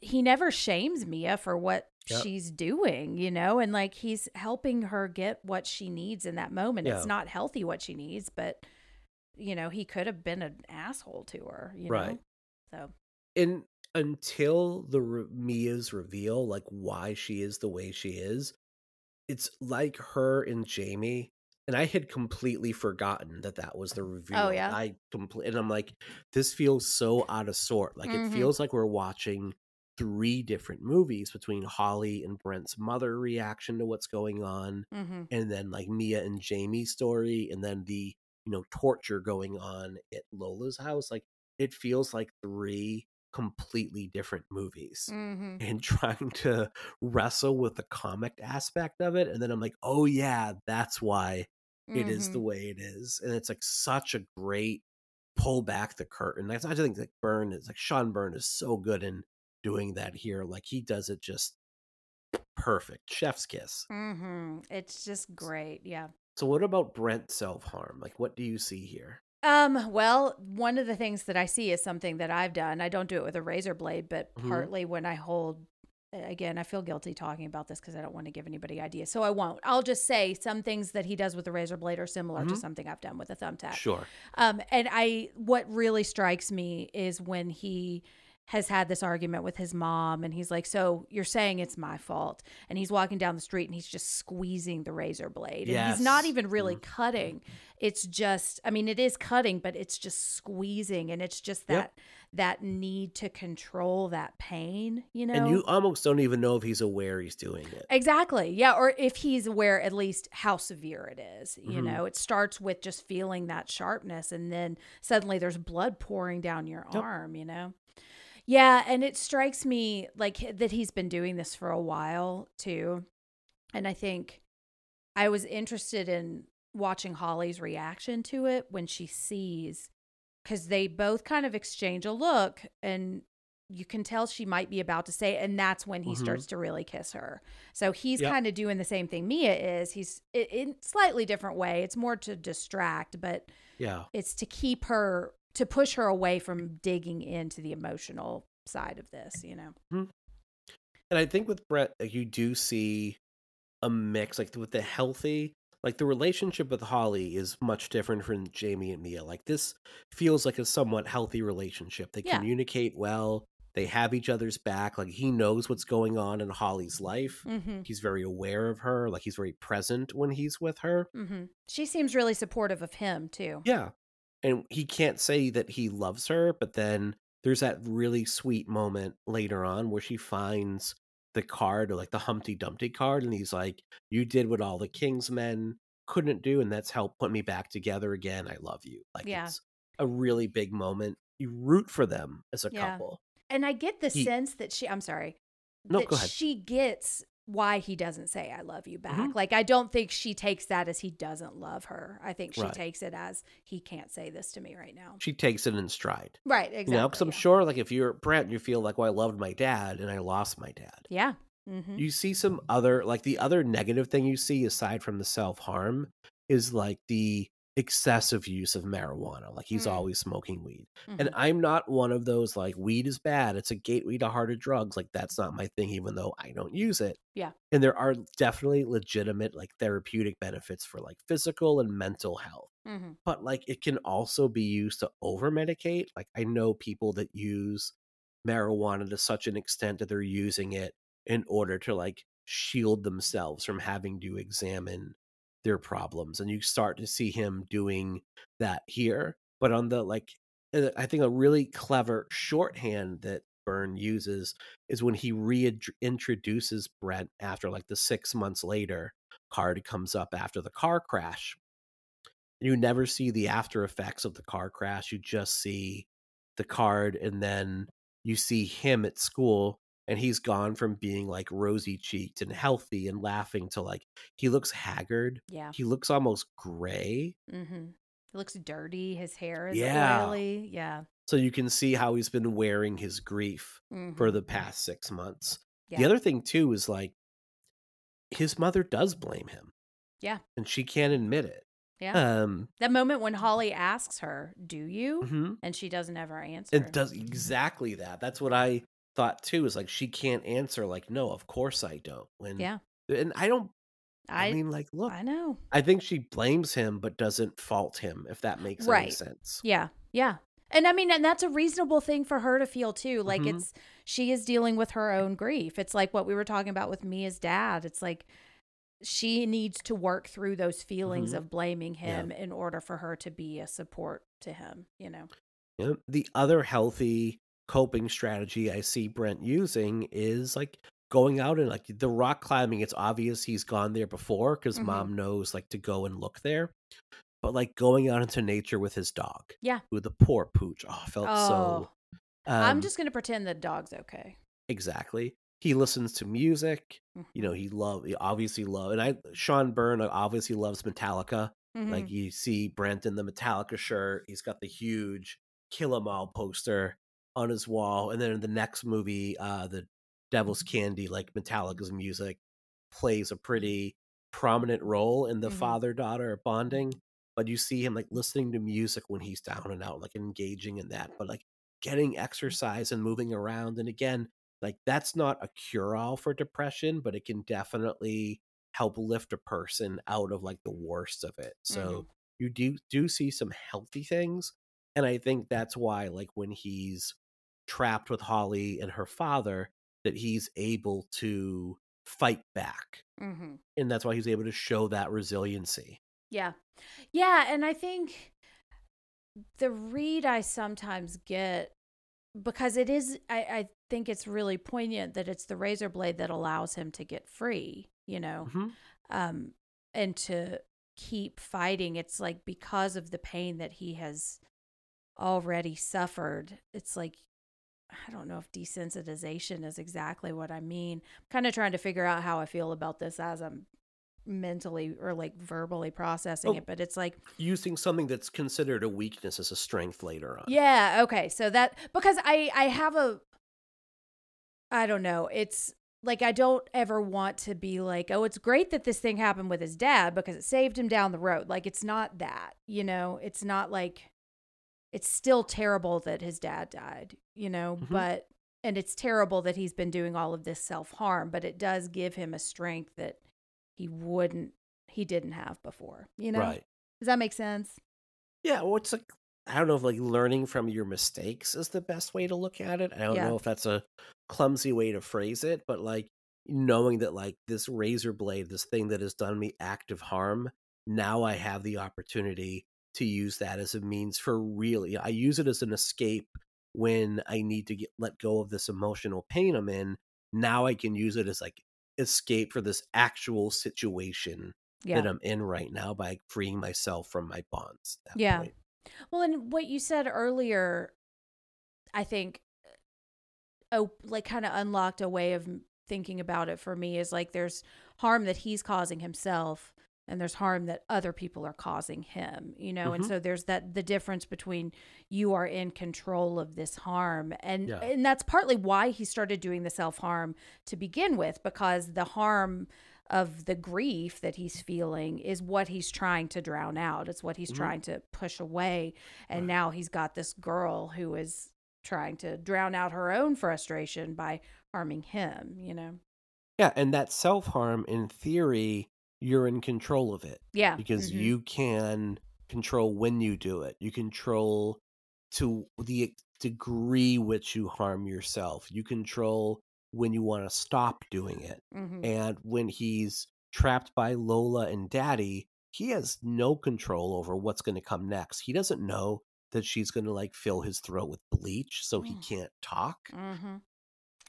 he never shames Mia for what Yep. she's doing, you know, and like he's helping her get what she needs in that moment. Yeah. It's not healthy what she needs, but you know, he could have been an asshole to her, you Right. know. So and until the re- Mia's reveal, like why she is the way she is, it's like her and Jamie. And I had completely forgotten that that was the reveal. Oh, yeah? I complete, and I'm like, this feels so out of sort. Like Mhm. it feels like we're watching three different movies between Holly and Brent's mother reaction to what's going on, mhm. and then like Mia and Jamie's story, and then the you know torture going on at Lola's house. Like it feels like three completely different movies Mhm. and <laughs> trying to wrestle with the comic aspect of it. And then I'm like, oh yeah, that's why it is the Mhm. way it is. And it's like such a great pull back the curtain. I I think like Byrne is like Sean Byrne is so good in doing that here. Like he does it just perfect. Chef's kiss. Mhm. It's just great. Yeah. So what about Brent self harm? Like what do you see here? Um, well, one of the things that I see is something that I've done. I don't do it with a razor blade, but Mhm. partly when I hold again, I feel guilty talking about this because I don't want to give anybody ideas. So I won't. I'll just say some things that he does with a razor blade are similar to Mhm. something I've done with a thumbtack. Sure. Um, and I what really strikes me is when he has had this argument with his mom and he's like, So you're saying it's my fault. And he's walking down the street and he's just squeezing the razor blade. And he's not even really Mm. cutting. It's just I mean, it is cutting, but it's just squeezing and it's just that Yep. that need to control that pain, you know? And you almost don't even know if he's aware he's doing it. Exactly. Yeah. Or if he's aware at least how severe it is. You Mhm. know, it starts with just feeling that sharpness and then suddenly there's blood pouring down your Yep. arm, you know? Yeah. And it strikes me like that he's been doing this for a while too. And I think I was interested in watching Holly's reaction to it when she sees, because they both kind of exchange a look and you can tell she might be about to say it, and that's when he Mhm. starts to really kiss her. So he's Yep. kind of doing the same thing Mia is. He's in slightly different way. It's more to distract, but Yeah. it's to keep her to push her away from digging into the emotional side of this, you know. And I think with Brent, like, you do see a mix, like with the healthy, like the relationship with Holly is much different from Jamie and Mia. Like this feels like a somewhat healthy relationship. They Yeah. communicate well. They have each other's back. Like he knows what's going on in Holly's life. Mm-hmm. He's very aware of her. Like he's very present when he's with her. Mm-hmm. She seems really supportive of him too. Yeah. And he can't say that he loves her, but then there's that really sweet moment later on where she finds the card or like the Humpty Dumpty card, and he's like, You did what all the king's men couldn't do, and that's helped put me back together again. I love you. Like Yeah. it's a really big moment. You root for them as a Yeah. couple. And I get the He- sense that she, I'm sorry, No, that go ahead. she gets why he doesn't say I love you back. Mhm. Like I don't think she takes that as he doesn't love her. I think she Right. takes it as he can't say this to me right now. She takes it in stride. Right, exactly. You know, because I'm yeah. sure, like, if you're Brent, you feel like, well, I loved my dad and I lost my dad. Yeah. Mm-hmm. you see some other like the other negative thing you see aside from the self-harm is like the excessive use of marijuana like he's Mm. always smoking weed and Mhm. i'm not one of those like weed is bad it's a gateway to harder drugs like that's not my thing even though i don't use it Yeah. and there are definitely legitimate like therapeutic benefits for like physical and mental health Mm-hmm. but like it can also be used to over medicate like i know people that use marijuana to such an extent that they're using it in order to like shield themselves from having to examine their problems and you start to see him doing that here but on the like i think a really clever shorthand that byrne uses is when he reintroduces brent after like the six months later card comes up after the car crash. You never see the after effects of the car crash you just see the card and then you see him at school and he's gone from being like rosy cheeked and healthy and laughing to like he looks haggard Yeah. he looks almost gray Mm-hmm. It looks dirty. His hair is Yeah. oily. Yeah. so you can see how he's been wearing his grief for Mhm. the past six months the other thing too is like his mother does blame him Yeah. and she can't admit it Yeah. um that moment when Holly asks her, "Do you?" mhm. and she doesn't ever answer. it does exactly that that's what i thought too is like she can't answer like no of course i don't when Yeah. and i don't i, I mean like look I know. I think she blames him but doesn't fault him, if that makes any sense. Yeah. Yeah. And I mean, and that's a reasonable thing for her to feel too. Like Mhm. it's she is dealing with her own grief. It's like what we were talking about with Mia's dad. It's like she needs to work through those feelings Mhm. of blaming Yeah. him in order for her to be a support to him, you know. Yeah. The other healthy coping strategy I see Brent using is like going out and like the rock climbing. It's obvious he's gone there before because Mhm. mom knows like to go and look there. But like going out into nature with his dog. Yeah. With the poor pooch. Oh, I felt so. I'm um, just going to pretend the dog's okay. exactly. He listens to music. You know, he love. He obviously love, and I Sean Byrne obviously loves Metallica. Like Mhm. you see Brent in the Metallica shirt, he's got the huge Kill 'Em All poster on his wall, and then in the next movie, uh, the Devil's Candy, like Metallica's music, plays a pretty prominent role in the Mhm. father daughter bonding. But you see him like listening to music when he's down and out, like engaging in that, but like getting exercise and moving around. And again, like that's not a cure all for depression, but it can definitely help lift a person out of like the worst of it. So you do do see some healthy things. And I think that's why, like when he's trapped with Holly and her father, that he's able to fight back. Mhm. And that's why he's able to show that resiliency. Yeah. Yeah. And I think the read I sometimes get, because it is, I, I think it's really poignant that it's the razor blade that allows him to get free, you know, Mhm. um, and to keep fighting. It's like because of the pain that he has already suffered, it's like, I don't know if desensitization is exactly what I mean. I'm kind of trying to figure out how I feel about this as I'm mentally or like verbally processing Oh. it, but it's like, Using something that's considered a weakness as a strength later on. yeah, okay. So that because I I have a I don't know. It's like I don't ever want to be like, "Oh, it's great that this thing happened with his dad because it saved him down the road." Like it's not that, you know? It's not like it's still terrible that his dad died, you know, Mhm. but and it's terrible that he's been doing all of this self-harm, but it does give him a strength that he wouldn't he didn't have before, you know? Right. Does that make sense? Yeah, well, it's like I don't know if like learning from your mistakes is the best way to look at it. I don't Yeah. know if that's a clumsy way to phrase it, but like knowing that like this razor blade, this thing that has done me active harm, now I have the opportunity to use that as a means for really. I use it as an escape when I need to get let go of this emotional pain I'm in. Now I can use it as like escape for this actual situation Yeah. that I'm in right now by freeing myself from my bonds. Yeah. point. Well, and what you said earlier, I think, oh, like kind of unlocked a way of thinking about it for me is like there's harm that he's causing himself and there's harm that other people are causing him, you know? And Mhm. so there's that the difference between you are in control of this harm and Yeah. and that's partly why he started doing the self-harm to begin with because the harm of the grief that he's feeling is what he's trying to drown out. It's what he's Mhm. trying to push away. And Right. now he's got this girl who is trying to drown out her own frustration by harming him, you know? Yeah, and that self harm, in theory, you're in control of it Yeah. because mhm. you can control when you do it. You control to the degree which you harm yourself. You control when you want to stop doing it. Mhm. And when he's trapped by Lola and Daddy, he has no control over what's going to come next. He doesn't know that she's going to like fill his throat with bleach so he Mm. can't talk. Mm-hmm.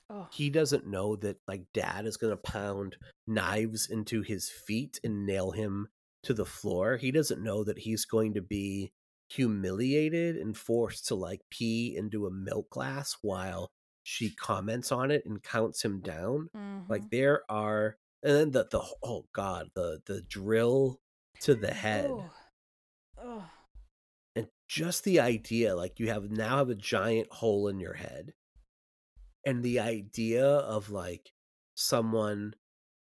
Oh, He doesn't know that like dad is going to pound knives into his feet and nail him to the floor. He doesn't know that he's going to be humiliated and forced to like pee into a milk glass while she comments on it and counts him down. mhm. Like there are and then the the oh god, the the drill to the head Oh. Oh. and just the idea like you have now have a giant hole in your head and the idea of like someone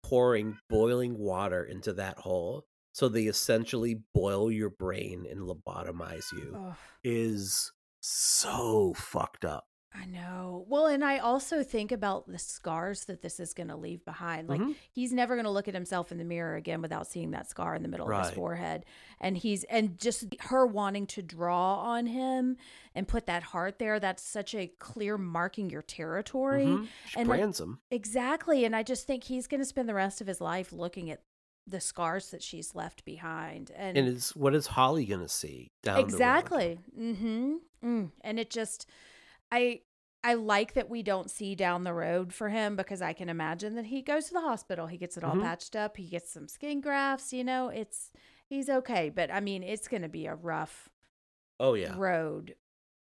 pouring boiling water into that hole so they essentially boil your brain and lobotomize you Oh. is so fucked up I know. Well, and I also think about the scars that this is going to leave behind. Like Mhm. he's never going to look at himself in the mirror again without seeing that scar in the middle of his forehead. And he's and just her wanting to draw on him and put that heart there, that's such a clear marking your territory. Mhm. She and I- brands him Exactly. And I just think he's going to spend the rest of his life looking at the scars that she's left behind. And, and it's what is holly gonna see down exactly. Mm-hmm. Mm. And it just, I, I like that we don't see down the road for him because I can imagine that he goes to the hospital, he gets it all Mhm. patched up, he gets some skin grafts. You know, it's he's okay. But I mean, it's going to be a rough oh yeah road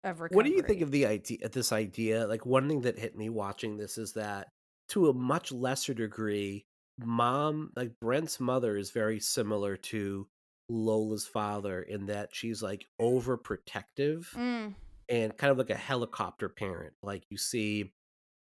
of recovery. What do you think of the idea? This idea, like one thing that hit me watching this is that, to a much lesser degree, mom, like Brent's mother, is very similar to Lola's father in that she's like overprotective Mm, and kind of like a helicopter parent. Like you see,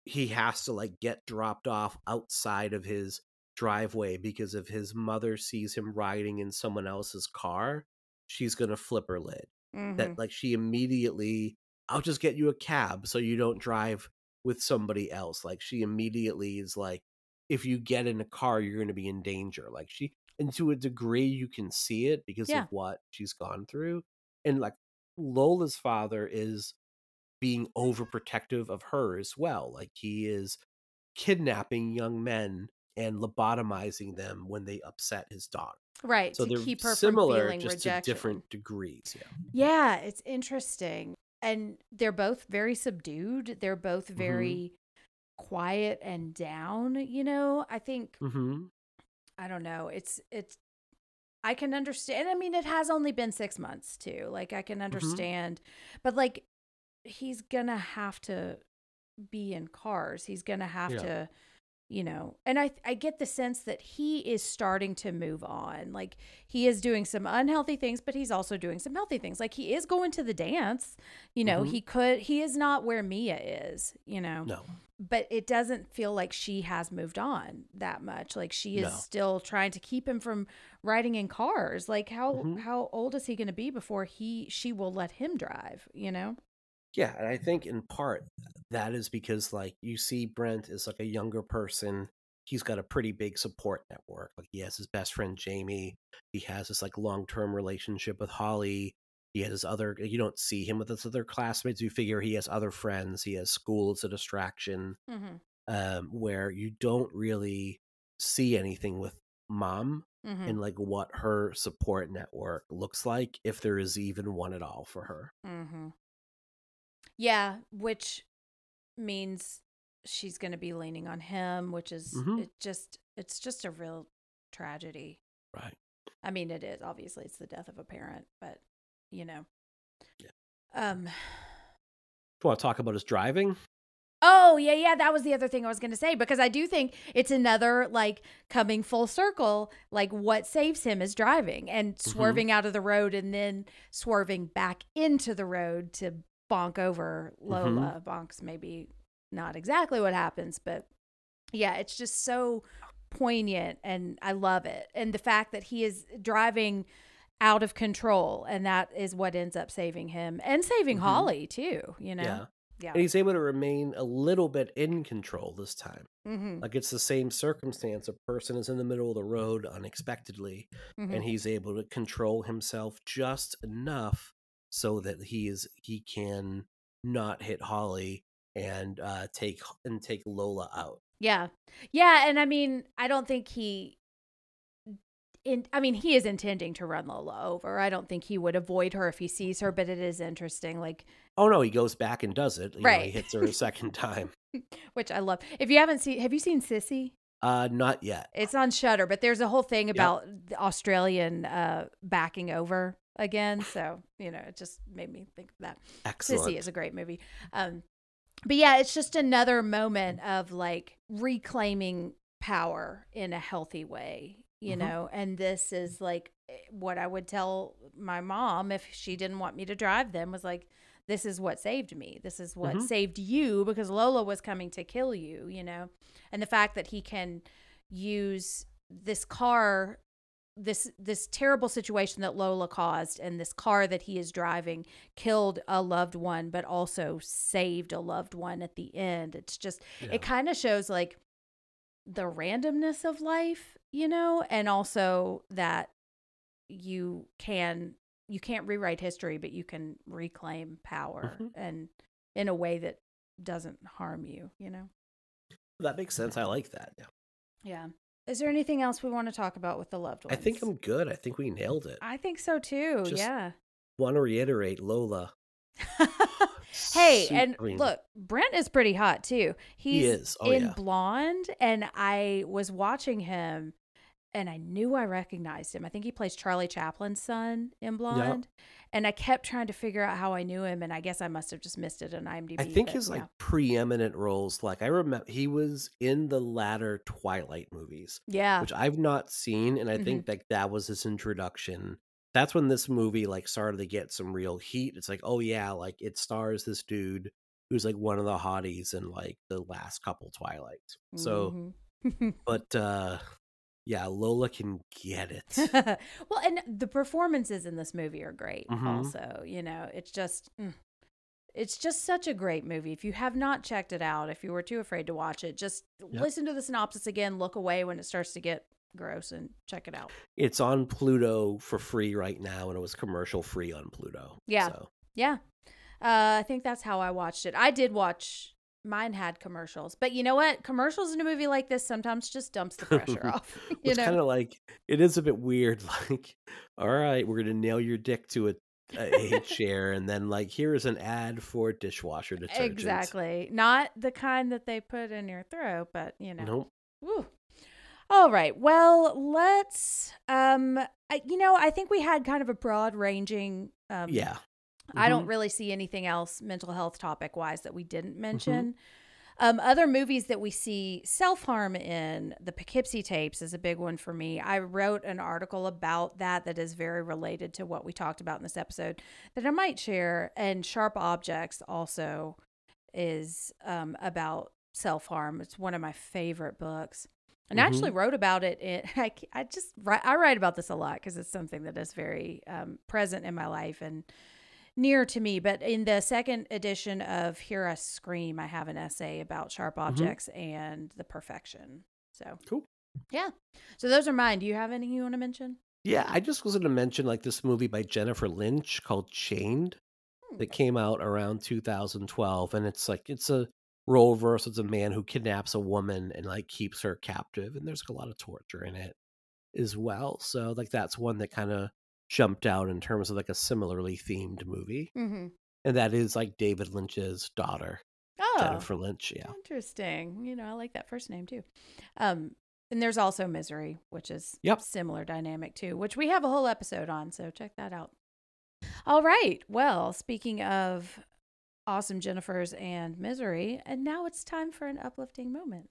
he has to like get dropped off outside of his driveway because if his mother sees him riding in someone else's car, she's gonna flip her lid mhm. that like she immediately I'll just get you a cab so you don't drive with somebody else. Like she immediately is like if you get in a car you're going to be in danger. Like she and to a degree you can see it because Yeah. of what she's gone through. And like Lola's father is being overprotective of her as well. Like he is kidnapping young men and lobotomizing them when they upset his daughter. right. So they're keep her similar just rejection. to different degrees. Yeah. Yeah, it's interesting. And they're both very subdued. They're both Mm-hmm. very quiet and down, you know? I think Mm-hmm. I don't know. It's it's I can understand. I mean, it has only been 6 months too. Like I Mm-hmm. can understand. But like he's to have to be in cars. He's to have Yeah. to you know and i i get the sense that he is starting to move on like he is doing some unhealthy things but he's also doing some healthy things like he is going to the dance you know Mhm. he could he is not where mia is you know No. but it doesn't feel like she has moved on that much like she is No. still trying to keep him from riding in cars like how Mhm. how old is he going to be before he she will let him drive you know Yeah, and I think in part that is because like you see Brent is like a younger person. He's got a pretty big support network. Like he has his best friend Jamie. He has this like long term relationship with Holly. He has his other you don't see him with his other classmates. You figure he has other friends. He has school as a distraction. mm-hmm. Um, where you don't really see anything with mom Mm-hmm. and like what her support network looks like, if there is even one at all for her. Mm-hmm. Yeah, which means she's going to be leaning on him, which is Mhm. it just it's just a real tragedy. Right. I mean, it is obviously it's the death of a parent, but you know. Yeah. Um. <sighs> Do you want to talk about his driving? Oh yeah, yeah. That was the other thing I was going to say because I do think it's another like coming full circle. Like what saves him is driving and Mm-hmm. swerving out of the road and then swerving back into the road to bonk over Mm-hmm. Lola. Bonks maybe not exactly what happens, but yeah, it's just so poignant and I love it. And the fact that he is driving out of control and that is what ends up saving him and saving Mhm. Holly too. You know. Yeah. Yeah. And he's able to remain a little bit in control this time. mm-hmm. Like it's the same circumstance. A person is in the middle of the road unexpectedly, Mm-hmm. and he's able to control himself just enough so that he is he can not hit Holly and uh take and take Lola out. Yeah. Yeah. And I mean, I don't think he in, I mean, he is intending to run Lola over. I don't think he would avoid her if he sees her, but it is interesting, like, Oh no, he goes back and does it. You know, Right. he hits her a second time. <laughs> which I love. If you haven't seen, have you seen Sissy? Uh, not yet. It's on Shudder, but there's a whole thing about the Australian uh, backing over again. So you know, it just made me think of that. Excellent. Sissy is a great movie. Um, but yeah, it's just another moment of like reclaiming power in a healthy way, you Mhm. know. And this is like eh, what I would tell my mom if she didn't want me to drive them was like, this is what saved me. This is what Mhm. saved you because Lola was coming to kill you, you know. And the fact that he can use this car this this terrible situation that Lola caused and this car that he is driving killed a loved one but also saved a loved one at the end. It's just Yeah. it kind of shows like the randomness of life, you know, and also that you can you can't rewrite history but you can reclaim power Mhm. and in a way that doesn't harm you, you know. That makes sense. I like that. Yeah. Yeah. Is there anything else we want to talk about with the loved ones? I think I'm good. I think we nailed it. I think so too. Just- yeah. Want to reiterate, Lola. <laughs> hey, and look, Brent is pretty hot too. He's is. Oh, in yeah. Blonde, and I was watching him, and I knew I recognized him. I think he plays Charlie Chaplin's son in Blonde, and I kept trying to figure out how I knew him, and I guess I must have just missed it on IMDb. I think but his like preeminent roles, like I remember, he was in the latter Twilight movies, yeah, which I've not seen, and I Mhm. think like that was his introduction. That's when this movie like started to get some real heat. It's like, oh yeah, like it stars this dude who's like one of the hotties in like the last couple Twilights. So, Mhm. <laughs> but uh yeah, Lola can get <laughs> it. well, and the performances in this movie are great. Mhm. Also, you know, it's just. mm, It's just such a great movie. If you have not checked it out, if you were too afraid to watch it, just Yep. listen to the synopsis again, look away when it starts to get gross, and check it out. It's on Pluto for free right now, and it was commercial free on Pluto. Yeah. So, Yeah. Uh, I think that's how I watched it. I did watch, mine had commercials. But you know what? Commercials in a movie like this sometimes just dumps the pressure <laughs> off. <laughs> You it's kind of like it is a bit weird. <laughs> Like, all right, we're gonna nail your dick to a, a, a chair, and then like here is an ad for dishwasher detergent. Exactly. Not the kind that they put in your throat, but you know. Nope. Woo. All right. Well, let's um I, you know, I think we had kind of a broad ranging um Yeah. I don't Mhm. really see anything else mental health topic wise that we didn't Mm-hmm. mention. Um, other movies that we see self harm in, the Poughkeepsie tapes is a big one for me. I wrote an article about that that is very related to what we talked about in this episode that I might share. And Sharp Objects also is um, about self harm. It's one of my favorite books. And I Mhm. actually wrote about it. In, <laughs> I, I just write, I write about this a lot because it's something that is very um, present in my life and near to me. But in the second edition of Hear Us Scream, I have an essay about sharp objects and the perfection. So Cool. yeah. So those are mine. Do you have anything you want to mention? Yeah, I just was gonna mention like this movie by Jennifer Lynch called Chained Hmm. that came out around 2012, and it's like it's a role reversal. It's a man who kidnaps a woman and like keeps her captive, and there's a lot of torture in it as well. So like that's one that kind of jumped out in terms of like a similarly themed movie, Mm-hmm. and that is like David Lynch's daughter, Oh, Jennifer Lynch. Yeah, interesting. You know, I like that first name too. Um, and there's also Misery, which is Yep. similar dynamic too, which we have a whole episode on. So check that out. All right. Well, speaking of awesome Jennifers and Misery, and now it's time for an uplifting moment.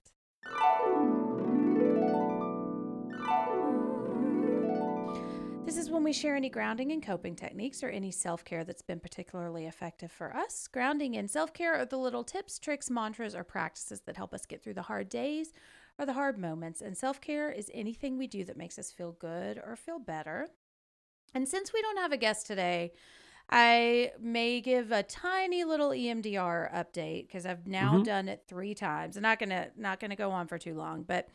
This is when we share any grounding and coping techniques or any self care that's been particularly effective for us. Grounding and self care are the little tips, tricks, mantras, or practices that help us get through the hard days or the hard moments. And self care is anything we do that makes us feel good or feel better. And since we don't have a guest today, I may give a tiny little EMDR update because I've now Mhm. done it three times. I'm not gonna not gonna go on for too long, but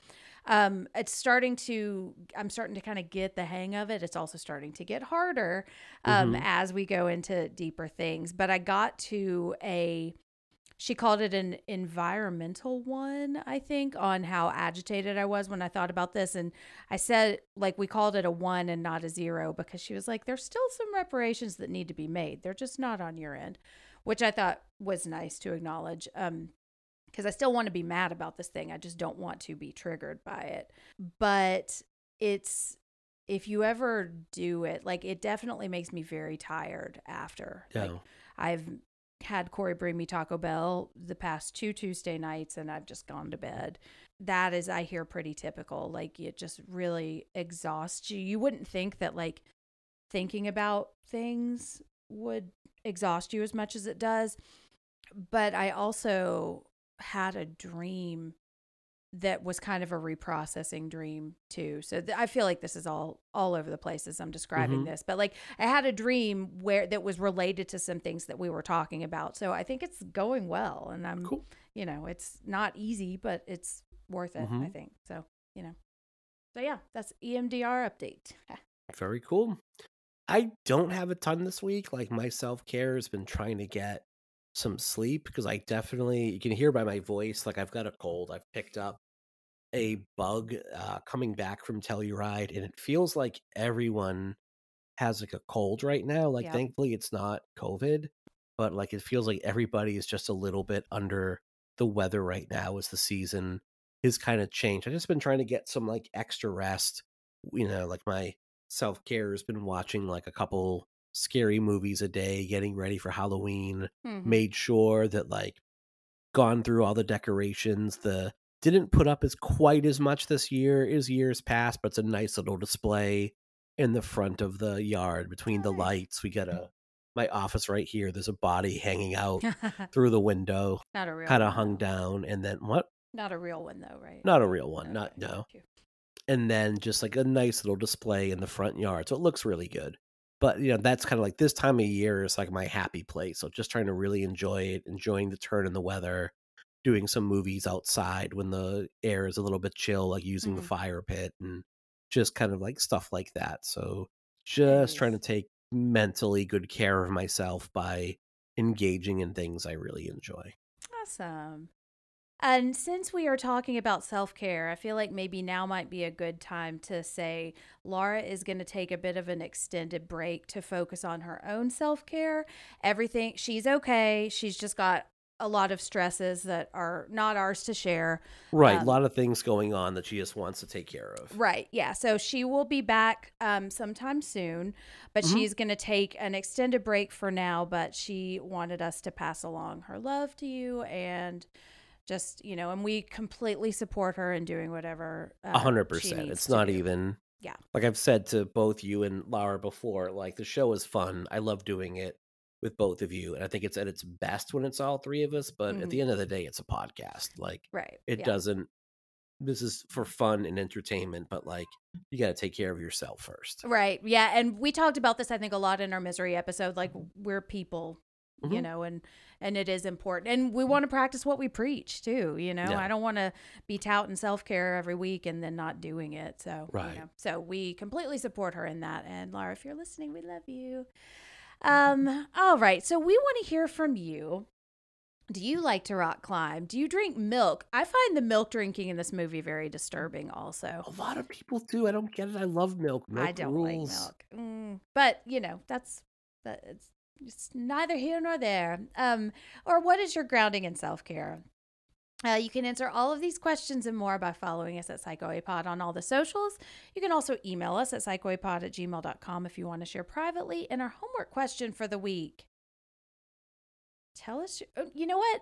um, it's starting to I'm starting to kind of get the hang of it. It's also starting to get harder um, Mhm. as we go into deeper things. But I got to a she called it an environmental one, I think, on how agitated I was when I thought about this. And I said, like, we called it a one and not a zero because she was like, there's still some reparations that need to be made. They're just not on your end, which I thought was nice to acknowledge. Um, because I still want to be mad about this thing. I just don't want to be triggered by it. But it's if you ever do it, like it definitely makes me very tired after. Yeah. Like I've had Corey bring me Taco Bell the past two Tuesday nights and I've just gone to bed. That is, I hear, pretty typical. Like it just really exhausts you. You wouldn't think that like thinking about things would exhaust you as much as it does. But I also had a dream that was kind of a reprocessing dream too. So th- I feel like this is all all over the place as I'm describing Mhm. this. But like I had a dream where that was related to some things that we were talking about. So I think it's going well and I'm Cool. you know, it's not easy, but it's worth it, I Mhm. think. So, you know. So yeah, that's EMDR update. <laughs> Very cool. I don't have a ton this week. Like my self care has been trying to get some sleep because I definitely you can hear by my voice like I've got a cold. I've picked up a bug uh, coming back from Telluride, and it feels like everyone has like a cold right now. Like Yeah. thankfully it's not COVID, but like it feels like everybody is just a little bit under the weather right now as the season is kind of changed. I've just been trying to get some like extra rest. You know, like my self care has been watching like a couple scary movies a day, getting ready for Halloween. Mhm. Made sure that like gone through all the decorations. The didn't put up as quite as much this year as years past, but it's a nice little display in the front of the yard between the lights. We got a my office right here. There's a body hanging <laughs> out through the window, not a real kind of hung down, and then what? Not a real one though, right? Not a real one, not no. And then just like a nice little display in the front yard, so it looks really good. But you know, that's kind of like this time of year is like my happy place. So just trying to really enjoy it, enjoying the turn in the weather, doing some movies outside when the air is a little bit chill, like using the Mhm. fire pit and just kind of like stuff like that. So just trying to take mentally good care of myself by engaging in things I really enjoy. Awesome. And since we are talking about self care, I feel like maybe now might be a good time to say Laura is going to take a bit of an extended break to focus on her own self care. Everything, she's okay. She's just got a lot of stresses that are not ours to share. Right, Um, a lot of things going on that she just wants to take care of. Right. Yeah. So she will be back um, sometime soon, but Mhm. she's going to take an extended break for now. But she wanted us to pass along her love to you and just, you know, and we completely support her in doing whatever. A uh, hundred percent. It's to not do. even Yeah. like I've said to both you and Laura before, like the show is fun. I love doing it with both of you. And I think it's at its best when it's all three of us, but at Mhm. the end of the day, it's a podcast. Like Right. it yeah. doesn't this is for fun and entertainment, but like you gotta take care of yourself first. Right. Yeah. And we talked about this, I think, a lot in our misery episode. Like, we're people. You Mhm. know, and and it is important, and we want to practice what we preach too. You know, Yeah. I don't want to be touting self care every week and then not doing it. So, Right. You know, so we completely support her in that. And Laura, if you're listening, we love you. Um. All right. So we want to hear from you. Do you like to rock climb? Do you drink milk? I find the milk drinking in this movie very disturbing. Also, A lot of people do. I don't get it. I love milk. milk I don't rules. like milk. Mm, but you know, that's that it's neither here nor there. Um, or what is your grounding in self care? Uh, you can answer all of these questions and more by following us at PsychoApod on all the socials. You can also email us at psychoapod at gmail.com if you want to share privately. And our homework question for the week. Tell us, oh, you know what?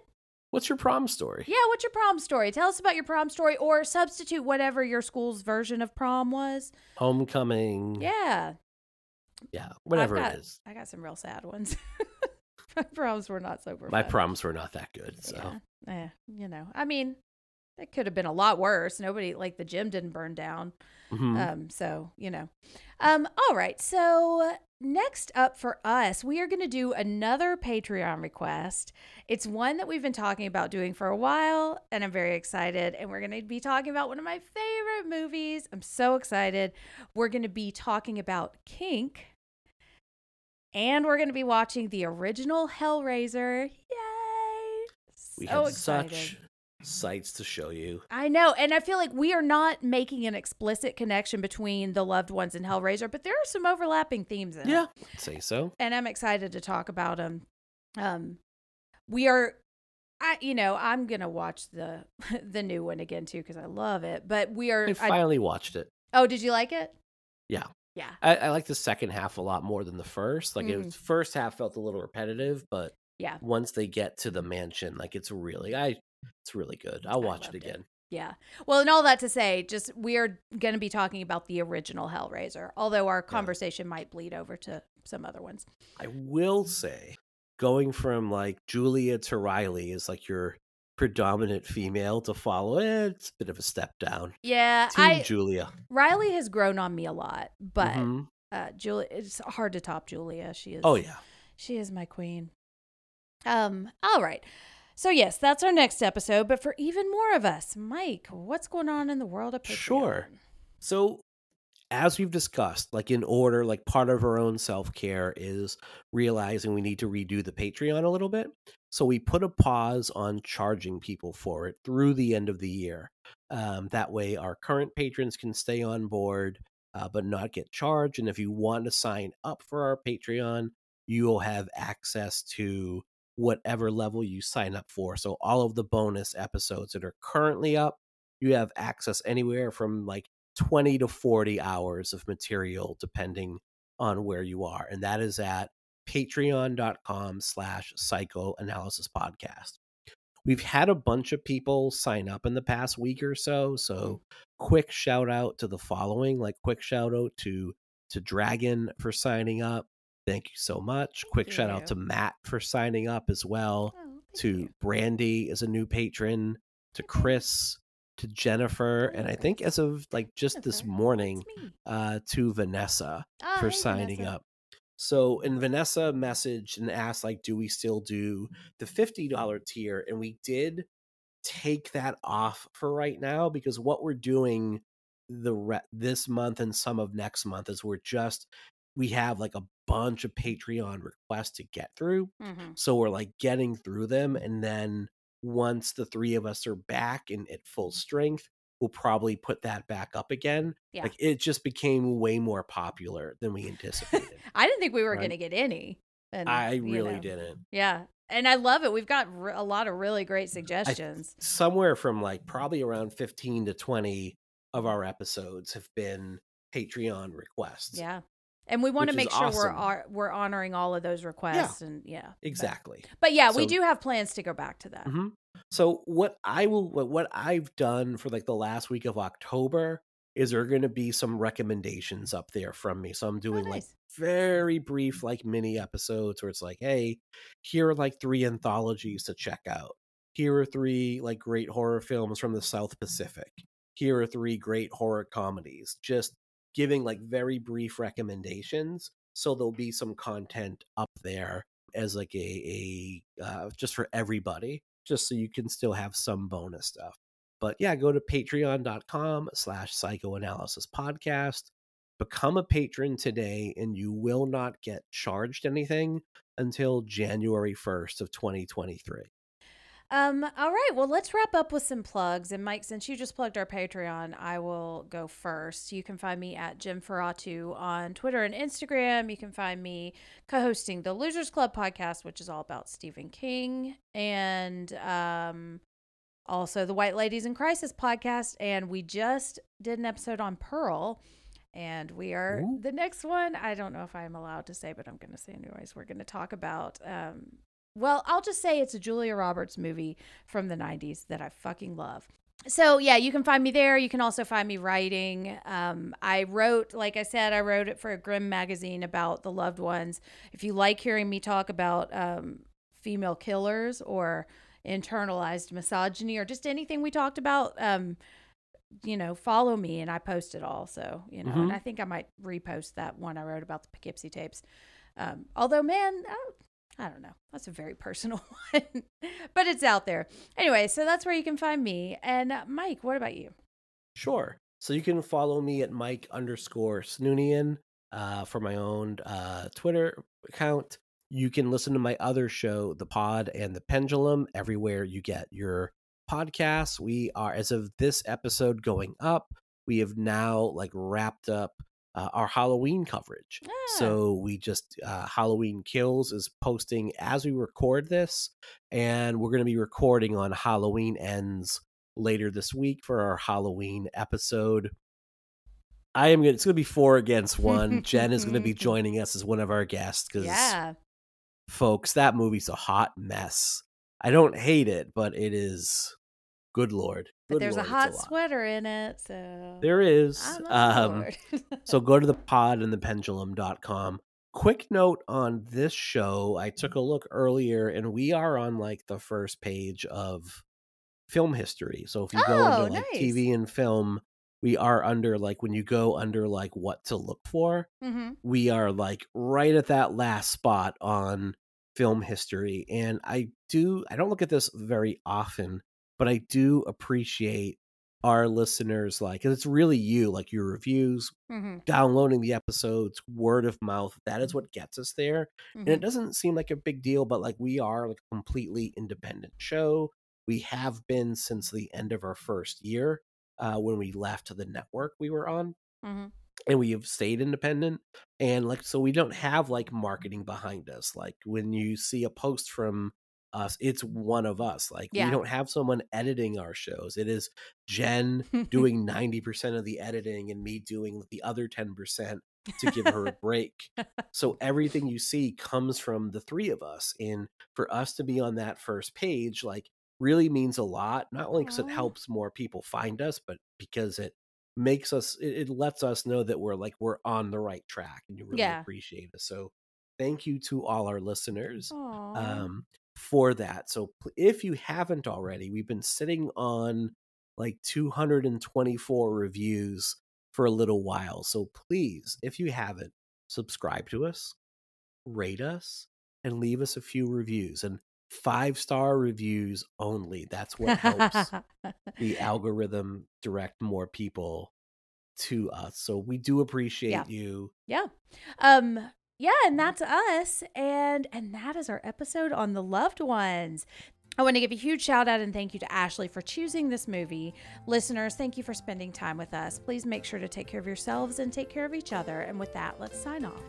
What's your prom story? Yeah, what's your prom story? Tell us about your prom story or substitute whatever your school's version of prom was. Homecoming. Yeah. Yeah. Whatever got- it is. I got some real sad ones. <laughs> My proms were not super. My fun. proms were not that good. So Yeah. Eh, you know, I mean, it could have been a lot worse. Nobody like the gym didn't burn down. Mhm. Um, so you know. Um, all right. So next up for us, we are going to do another Patreon request. It's one that we've been talking about doing for a while, and I'm very excited. And we're going to be talking about one of my favorite movies. I'm so excited. We're going to be talking about Kink. And we're going to be watching the original Hellraiser. Yay! We So excited. such sights to show you. I know, and I feel like we are not making an explicit connection between the loved ones and Hellraiser, but there are some overlapping themes in it. Yeah, say so. and I'm excited to talk about them. Um, we are, I you know I'm gonna watch the <laughs> the new one again too because I love it. But we are. I I- finally watched it. oh, did you like it? Yeah. Yeah. I, I like the second half a lot more than the first. Like, it Mhm. was, first half felt a little repetitive, but Yeah. once they get to the mansion, like it's really, I, it's really good. I'll watch it loved it. again. Yeah. Well, and all that to say, just we are going to be talking about the original Hellraiser, although our conversation might bleed over to some other ones. I will say, going from like Julia to Riley is like your predominant female to follow. Eh, it's a bit of a step down. Yeah, Team I Julia. Riley has grown on me a lot, but Mhm. uh Julia it's hard to top Julia. She is Oh yeah. She is my queen. Um, all right. So yes, that's our next episode, but for even more of us, Mike, what's going on in the world of Patreon? Sure. So, as we've discussed, like in order, like part of our own self care is realizing we need to redo the Patreon a little bit. So, we put a pause on charging people for it through the end of the year. Um, that way, our current patrons can stay on board, uh, but not get charged. And if you want to sign up for our Patreon, you will have access to whatever level you sign up for. So, all of the bonus episodes that are currently up, you have access anywhere from like 20 to 40 hours of material depending on where you are and that is at patreon.com slash psychoanalysis podcast. We've had a bunch of people sign up in the past week or so so quick shout out to the following like quick shout out to to dragon for signing up thank you so much. Quick Thank shout out to matt for signing up as well Oh, to you. Brandy as a new patron, to Chris, to Jennifer, and I Oh. think as of like just this morning, uh, to Vanessa Ah, for hey, signing Vanessa. up. So, and Vanessa messaged and asked, like, do we still do the $50 tier? And we did take that off for right now because what we're doing the re- this month and some of next month is we're just we have like a bunch of Patreon requests to get through. Mhm. So we're like getting through them. And then once the three of us are back and at full strength, we'll probably put that back up again. Yeah. Like it just became way more popular than we anticipated. <laughs> I didn't think we were Right. going to get any. And, I really know, didn't. Yeah. And I love it. We've got r- a lot of really great suggestions. Somewhere from like probably around 15 to 20 of our episodes have been Patreon requests. yeah. And we want to make sure we're awesome. we're honoring all of those requests and yeah. Exactly. But, yeah, we do have plans to go back to that. hmm So what I will what, I've done for like the last week of October is there are going to be some recommendations up there from me. So I'm doing like nice. very brief like mini episodes where it's like, hey, here are like three anthologies to check out. Here are three like great horror films from the South Pacific. Here are three great horror comedies. Just giving like very brief recommendations. So there'll be some content up there as like a, a uh, just for everybody, just so you can still have some bonus stuff. But yeah, go to patreon.com slash psychoanalysis podcast. Become a patron today, and you will not get charged anything until January 1st of 2023. Um, all right. Well, let's wrap up with some plugs. And Mike, since you just plugged our Patreon, I will go first. You can find me at Jim Ferratu on Twitter and Instagram. You can find me co-hosting the Losers Club podcast, which is all about Stephen King, and um, also the White Ladies in Crisis podcast. And we just did an episode on Pearl. And we are Ooh. the next one. I don't know if I'm allowed to say, but I'm going to say anyways. We're going to talk about um, well, I'll just say it's a Julia Roberts movie from the 90s that I fucking love. So, yeah, you can find me there. You can also find me writing. Um, I wrote, like I said, I wrote it for a Grimm magazine about the loved ones. If you like hearing me talk about um, female killers or internalized misogyny or just anything we talked about, um, you know, follow me and I post it all. So, you know, and Mhm. I think I might repost that one I wrote about the Poughkeepsie tapes. Um, although, man, I, I don't know. That's a very personal <laughs> one, but it's out there. Anyway, so that's where you can find me. And uh, Mike, what about you? Sure. So you can follow me at Mike underscore Snoonian uh, for my own uh, Twitter account. You can listen to my other show, The Pod and the Pendulum, everywhere you get your podcasts. We are, as of this episode going up, we have now like wrapped up uh, our Halloween coverage. Ah. So we just uh, Halloween Kills is posting as we record this, and we're going to be recording on Halloween Ends later this week for our Halloween episode. I am gonna. It's gonna be four against one. Jen is gonna be <laughs> joining us as one of our guests because, Yeah. folks, that movie's a hot mess. I don't hate it, but it is. Good lord. But there's lord, a hot lot. sweater in it, so There is. Um, so <laughs> go to the pod and the pendulum.com. Quick note on this show. I took a look earlier and we are on like the first page of film history. So if you go Oh, into like nice. TV and film, we are under like when you go under like what to look for, Mhm. we are like right at that last spot on film history. And I do, I don't look at this very often, but I do appreciate our listeners like 'cause it's really you like your reviews Mhm. downloading the episodes word of mouth that is what gets us there and it Mhm. doesn't seem like a big deal but like we are like a completely independent show we have been since the end of our first year uh, when we left the network we were on Mhm. and we have stayed independent and like so we don't have like marketing behind us like when you see a post from us it's one of us like Yeah. we don't have someone editing our shows it is jen <laughs> doing 90% of the editing and me doing the other 10% to give her a <laughs> break so everything you see comes from the three of us and for us to be on that first page like really means a lot not only because it helps more people find us but because it makes us it, it lets us know that we're like we're on the right track and you really Yeah. appreciate us so thank you to all our listeners Aw. um for that so if you haven't already we've been sitting on like 224 reviews for a little while so please if you haven't subscribe to us rate us and leave us a few reviews and five star reviews only that's what helps <laughs> the algorithm direct more people to us. So we do appreciate Yeah. you. Yeah. Um yeah, and that's us. And and that is our episode on the loved ones. I want to give a huge shout out and thank you to Ashley for choosing this movie. Listeners, thank you for spending time with us. Please make sure to take care of yourselves and take care of each other. And with that, let's sign off.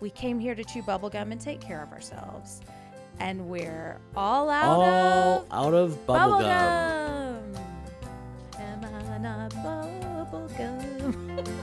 We came here to chew bubblegum and take care of ourselves. And we're all out all of out of bubblegum. Bubble gum. Am I not bubblegum? <laughs>